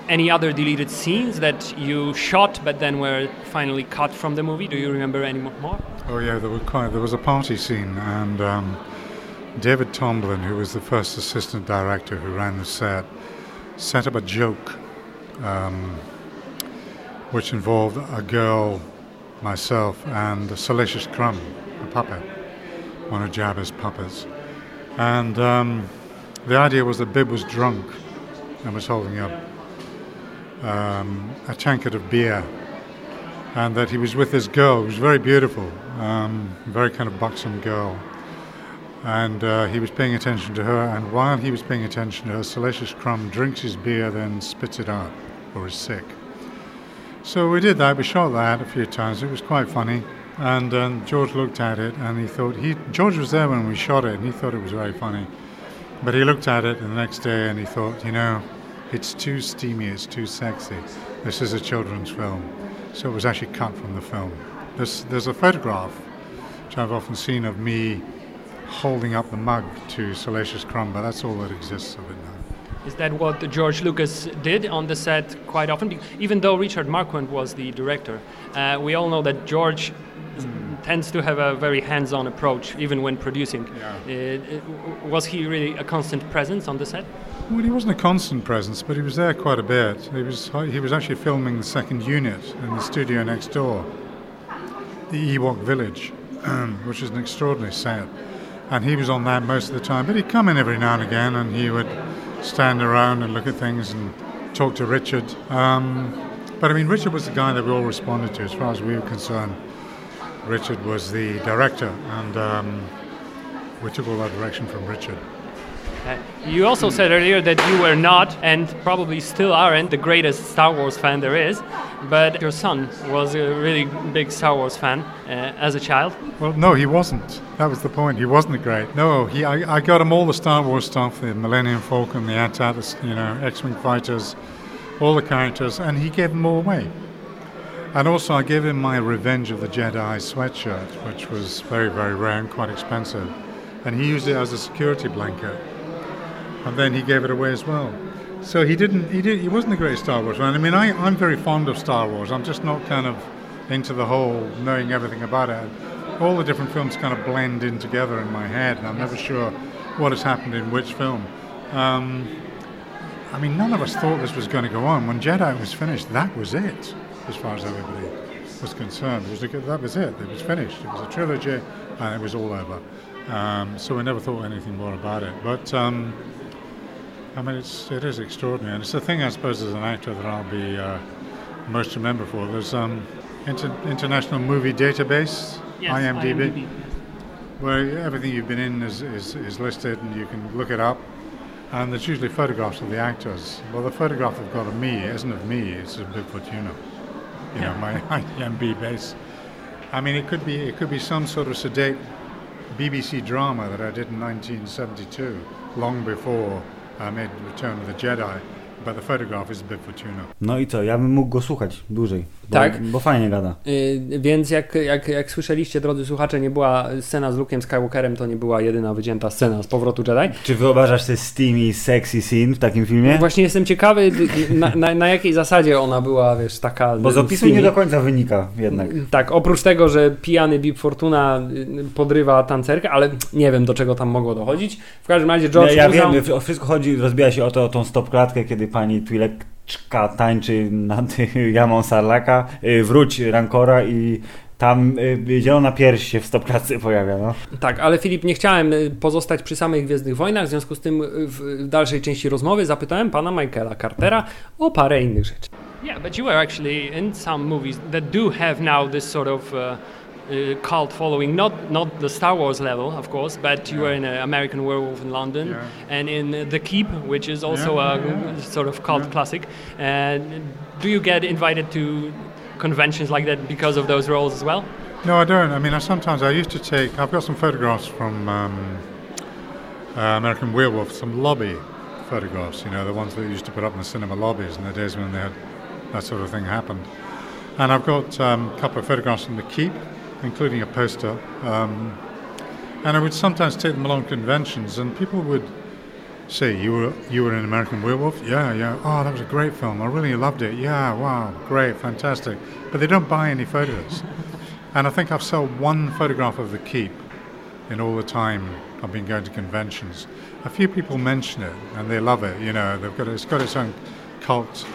any other deleted scenes that you shot but then were finally cut from the movie? Do you remember any mo- more? Oh yeah, there was quite. There was a party scene, and um, David Tomlin, who was the first assistant director who ran the set, set up a joke, um, which involved a girl, myself, and a Salacious Crumb, a puppet, one of Jabba's puppets, and um, the idea was that Bib was drunk and was holding up um, a tankard of beer and that he was with this girl who was very beautiful, um, very kind of buxom girl. And uh, he was paying attention to her, and while he was paying attention to her, Salacious Crumb drinks his beer, then spits it out, or is sick. So we did that. We shot that a few times. It was quite funny. And um, George looked at it, and he thought he George was there when we shot it, and he thought it was very funny. But he looked at it the next day, and he thought, you know, it's too steamy, it's too sexy. This is a children's film. so it was actually cut from the film. There's, there's a photograph which I've often seen of me holding up the mug to Salacious Crumb, but that's all that exists of it. Is that what George Lucas did on the set quite often? Even though Richard Marquand was the director, uh, we all know that George tends to have a very hands-on approach, even when producing. Uh, uh, was he really a constant presence on the set? Well, he wasn't a constant presence, but he was there quite a bit. He was he was actually filming the second unit in the studio next door, the Ewok Village, which is an extraordinary set, and he was on that most of the time. But he'd come in every now and again, and he would stand around and look at things and talk to Richard. Um, but I mean, Richard was the guy that we all responded to, as far as we were concerned. Richard was the director, and um, we took all that direction from Richard. Uh, you also said earlier that you were not, and probably still aren't, the greatest Star Wars fan there is, but your son was a really big Star Wars fan uh, as a child. Well, no, he wasn't. That was the point. He wasn't great. No, he. I, I got him all the Star Wars stuff: the Millennium Falcon, the AT-AT, you know, X-wing fighters, all the characters, and he gave them all away. And also, I gave him my Revenge of the Jedi sweatshirt, which was very, very rare and quite expensive, and he used it as a security blanket. And then he gave it away as well. So he didn't. He did. He wasn't a great Star Wars fan. I mean, I, I'm very fond of Star Wars. I'm just not kind of into the whole knowing everything about it. All the different films kind of blend in together in my head, and I'm never sure what has happened in which film. Um, I mean, none of us thought this was going to go on. When Jedi was finished, that was it, as far as everybody was concerned. It was a, that was it. It was finished. It was a trilogy, and it was all over. Um, so we never thought anything more about it. But um, I mean, it's it is extraordinary, and it's the thing I suppose as an actor that I'll be uh, most remembered for. There's um, inter- International Movie Database, Yes, IMDb, IMDb. where everything you've been in is, is, is listed, and you can look it up. And there's usually photographs of the actors. Well, the photograph I've got of me isn't of me; it's of Bigfoot Juno. You know, my IMDb base. I mean, it could be it could be some sort of sedate BBC drama that I did in 1972, long before made Return of the Jedi. But the photograph is Bigfoot Juno. No i co, ja bym mógł go słuchać dłużej. Bo, Tak. Bo fajnie gada. Y, więc jak, jak, jak słyszeliście, drodzy słuchacze, nie była scena z Luke'em Skywalkerem, to nie była jedyna wycięta scena z powrotu Jedi. Czy wyobrażasz sobie steamy, sexy scene w takim filmie? Właśnie jestem ciekawy, na, na, na jakiej zasadzie ona była, wiesz, taka... Bo z opisu nie do końca wynika jednak. Tak, oprócz tego, że pijany Bib Fortuna y, podrywa tancerkę, ale nie wiem do czego tam mogło dochodzić. W każdym razie George ja, ja uznał- wiem, o wszystko chodzi, rozbija się o, to, o tą stopklatkę, kiedy pani Twileczka tańczy nad jamą Sarlaka, y, wróć Rancora i tam y, zielona pierś się w stopklatce pojawia, no. Tak, ale Filip, nie chciałem y, pozostać przy samych Gwiezdnych Wojnach, w związku z tym w w dalszej części rozmowy zapytałem pana Michaela Cartera o parę innych rzeczy. Yeah, but you were actually in some movies that do have now this sort of uh, uh, cult following, not not the Star Wars level, of course, but you were in uh, American Werewolf in London and in uh, The Keep, which is also Yeah, a yeah, sort of cult classic. And do you get invited to conventions like that because of those roles as well? No, I don't. I mean, I sometimes I used to take. I've got some photographs from um, uh, American Werewolf, some lobby photographs. You know, the ones that used to put up in the cinema lobbies in the days when they had that sort of thing happened. And I've got um, a couple of photographs from the Keep, including a poster. Um, and I would sometimes take them along to conventions, and people would say, "You were you were in American Werewolf? Yeah, yeah. Oh, that was a great film. I really loved it. Yeah, wow, great, fantastic." But they don't buy any photos. And I think I've sold one photograph of the keep in all the time I've been going to conventions. A few people mention it and they love it. You know, they've got it's got its own cult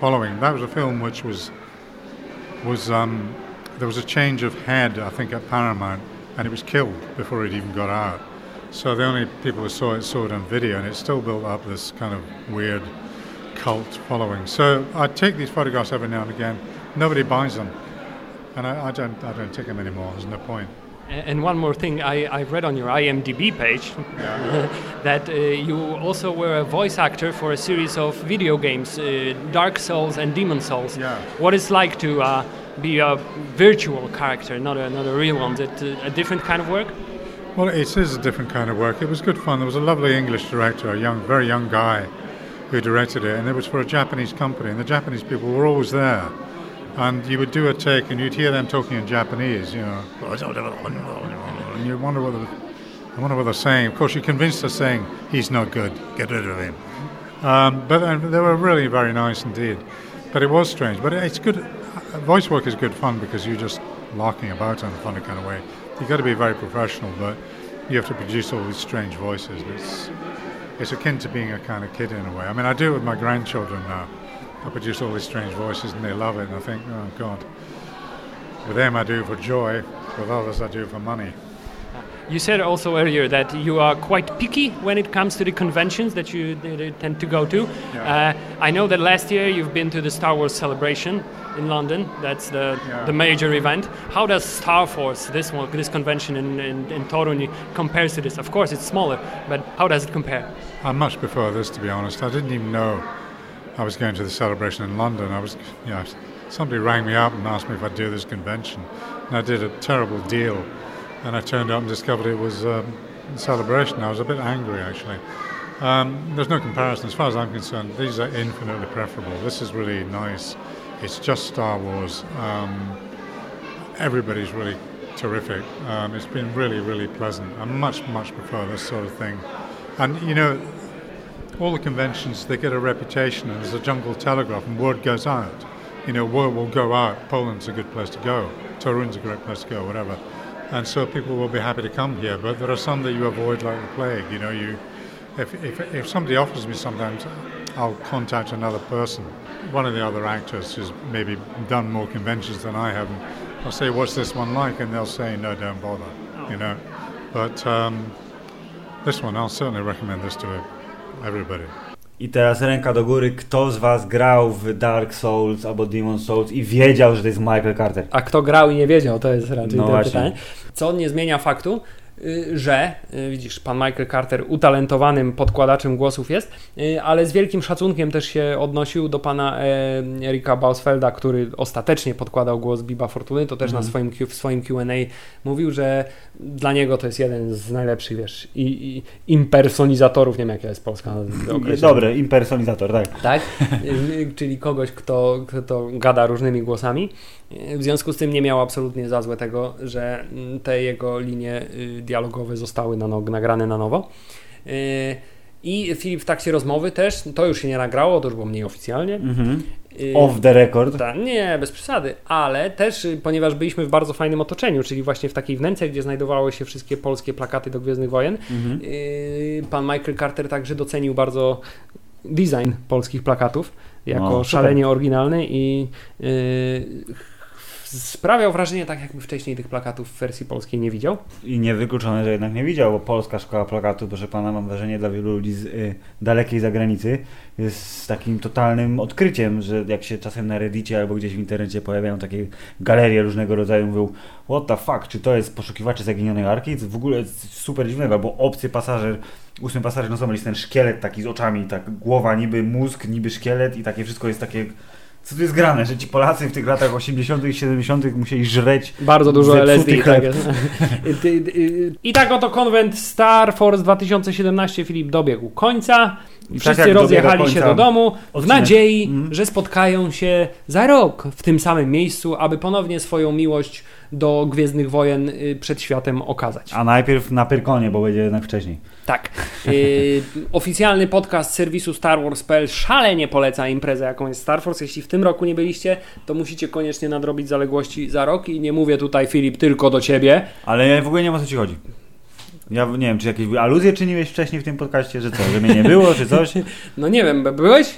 following. That was a film which was was um, there was a change of head, I think, at Paramount, and it was killed before it even got out. So the only people who saw it saw it on video, and it still built up this kind of weird cult following. So I take these photographs every now and again. Nobody buys them, and I, I don't I don't take them anymore. There's no point. And one more thing, I, I read on your IMDb page that uh, you also were a voice actor for a series of video games, uh, Dark Souls and Demon Souls. Yeah. What it's like to uh, be a virtual character, not a, not a real one? Is it a different kind of work? Well, it is a different kind of work. It was good fun. There was a lovely English director, a young, very young guy, who directed it, and it was for a Japanese company. And the Japanese people were always there, and you would do a take and you'd hear them talking in Japanese, you know, and you wonder what they're, I wonder what they're saying. Of course, you're convinced they're saying he's not good, get rid of him. Um, but uh, they were really very nice indeed. But it was strange. But it's good. Voice work is good fun because you're just larking about in a funny kind of way. You've got to be very professional, but you have to produce all these strange voices. It's it's akin to being a kind of kid in a way. I mean, I do it with my grandchildren now. I produce all these strange voices and they love it, and I think, oh God. With them, I do for joy. With others, I do for money. You said also earlier that you are quite picky when it comes to the conventions that you tend to go to. Uh, I know that last year you've been to the Star Wars celebration in London. That's the Yeah. the major event. How does Star Force, this one, this convention in, in, in Torun, compares to this? Of course, it's smaller, but how does it compare? I much prefer this, to be honest. I didn't even know I was going to the celebration in London. I was, you know, somebody rang me up and asked me if I'd do this convention, and I did a terrible deal. And I turned up and discovered it was um, a celebration. I was a bit angry, actually. Um, there's no comparison, as far as I'm concerned. These are infinitely preferable. This is really nice. It's just Star Wars. Um, everybody's really terrific. Um, it's been really, really pleasant. I much, much prefer this sort of thing. And you know, all the conventions they get a reputation as a jungle telegraph, and word goes out. You know, word will go out. Poland's a good place to go. Torun's a great place to go. Whatever. And so people will be happy to come here. But there are some that you avoid like the plague. You know, you if if, if somebody offers me sometimes, I'll contact another person. One of the other actors who's maybe done more conventions than I have. and I'll say, "What's this one like?" And they'll say, "No, don't bother." You know. But um, this one, I'll certainly recommend this to everybody. I teraz ręka do góry, kto z was grał w Dark Souls albo Demon Souls i wiedział, że to jest Michael Carter? A kto grał i nie wiedział, to jest raczej No to pytanie. Co nie zmienia faktu, y, że y, widzisz, pan Michael Carter utalentowanym podkładaczem głosów jest, y, ale z wielkim szacunkiem też się odnosił do pana e, Erika Bausfelda, który ostatecznie podkładał głos Biba Fortuny, to też Mhm. na swoim, Q- w swoim Q&A mówił, że dla niego to jest jeden z najlepszych, wiesz, i, i impersonizatorów, nie wiem jaka jest polska. Dobry, impersonizator, tak. Tak? Czyli kogoś, kto, kto gada różnymi głosami. W związku z tym nie miał absolutnie za złe tego, że mm, te jego linie y, dialogowe zostały na no, nagrane na nowo. Y, I Filip w trakcie rozmowy też, to już się nie nagrało, to już było mniej oficjalnie. Mhm. Y, Off the record. ta, nie, bez przesady, ale też, ponieważ byliśmy w bardzo fajnym otoczeniu, czyli właśnie w takiej wnęce, gdzie znajdowały się wszystkie polskie plakaty do Gwiezdnych Wojen, Mhm. pan Michael Carter także docenił bardzo design polskich plakatów jako No, szalenie oryginalny i y, sprawiał wrażenie, tak jakby wcześniej tych plakatów w wersji polskiej nie widział. I niewykluczone, że jednak nie widział, bo polska szkoła plakatu, proszę pana, mam wrażenie dla wielu ludzi z y, dalekiej zagranicy jest takim totalnym odkryciem, że jak się czasem na reddicie albo gdzieś w internecie pojawiają takie galerie różnego rodzaju, mówią what the fuck, czy to jest poszukiwacze zaginionej arki? W ogóle super dziwnego, bo obcy pasażer, ósmy pasażer, no zobacz, jest ten szkielet taki z oczami, tak głowa niby mózg, niby szkielet i takie wszystko jest takie co tu jest grane, że ci Polacy w tych latach 80 i 70 musieli żreć Bardzo dużo LSD. Tak. I y, I tak oto konwent Star Force 2017 Filip dobiegł końca. I Wszyscy tak jak dobiega rozjechali się do domu w odcinek. nadziei, Mhm. że spotkają się za rok w tym samym miejscu, aby ponownie swoją miłość do Gwiezdnych Wojen y, przed światem okazać. A najpierw na Pyrkonie, bo będzie jednak wcześniej. Tak. Y, oficjalny podcast serwisu Star Wars.pl szalenie poleca imprezę, jaką jest Star Force. Jeśli w tym roku nie byliście, to musicie koniecznie nadrobić zaległości za rok i nie mówię tutaj, Filip, tylko do ciebie. Ale ja w ogóle nie wiem o co ci chodzi. Ja nie wiem, czy jakieś aluzje czyniłeś wcześniej w tym podcaście, że co, że mnie nie było, czy coś? No nie wiem, by- byłeś?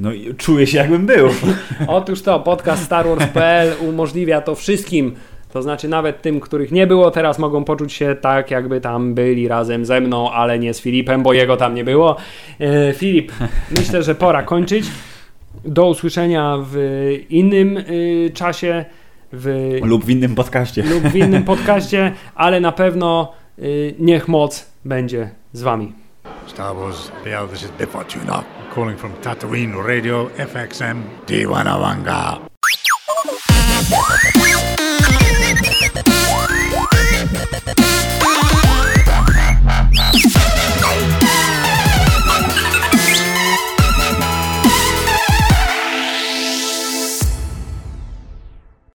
No i czuję się jakbym był. Otóż to, podcast StarWars.pl umożliwia to wszystkim. To znaczy nawet tym, których nie było, teraz mogą poczuć się tak, jakby tam byli razem ze mną, ale nie z Filipem, bo jego tam nie było. E, Filip, myślę, że pora kończyć. Do usłyszenia w innym y, czasie, w, Lub w innym podcaście. lub w innym podcaście, ale na pewno y, niech moc będzie z wami. Star Wars, Bill, this is Biff Fortuna calling from Tatooine Radio FXM D101.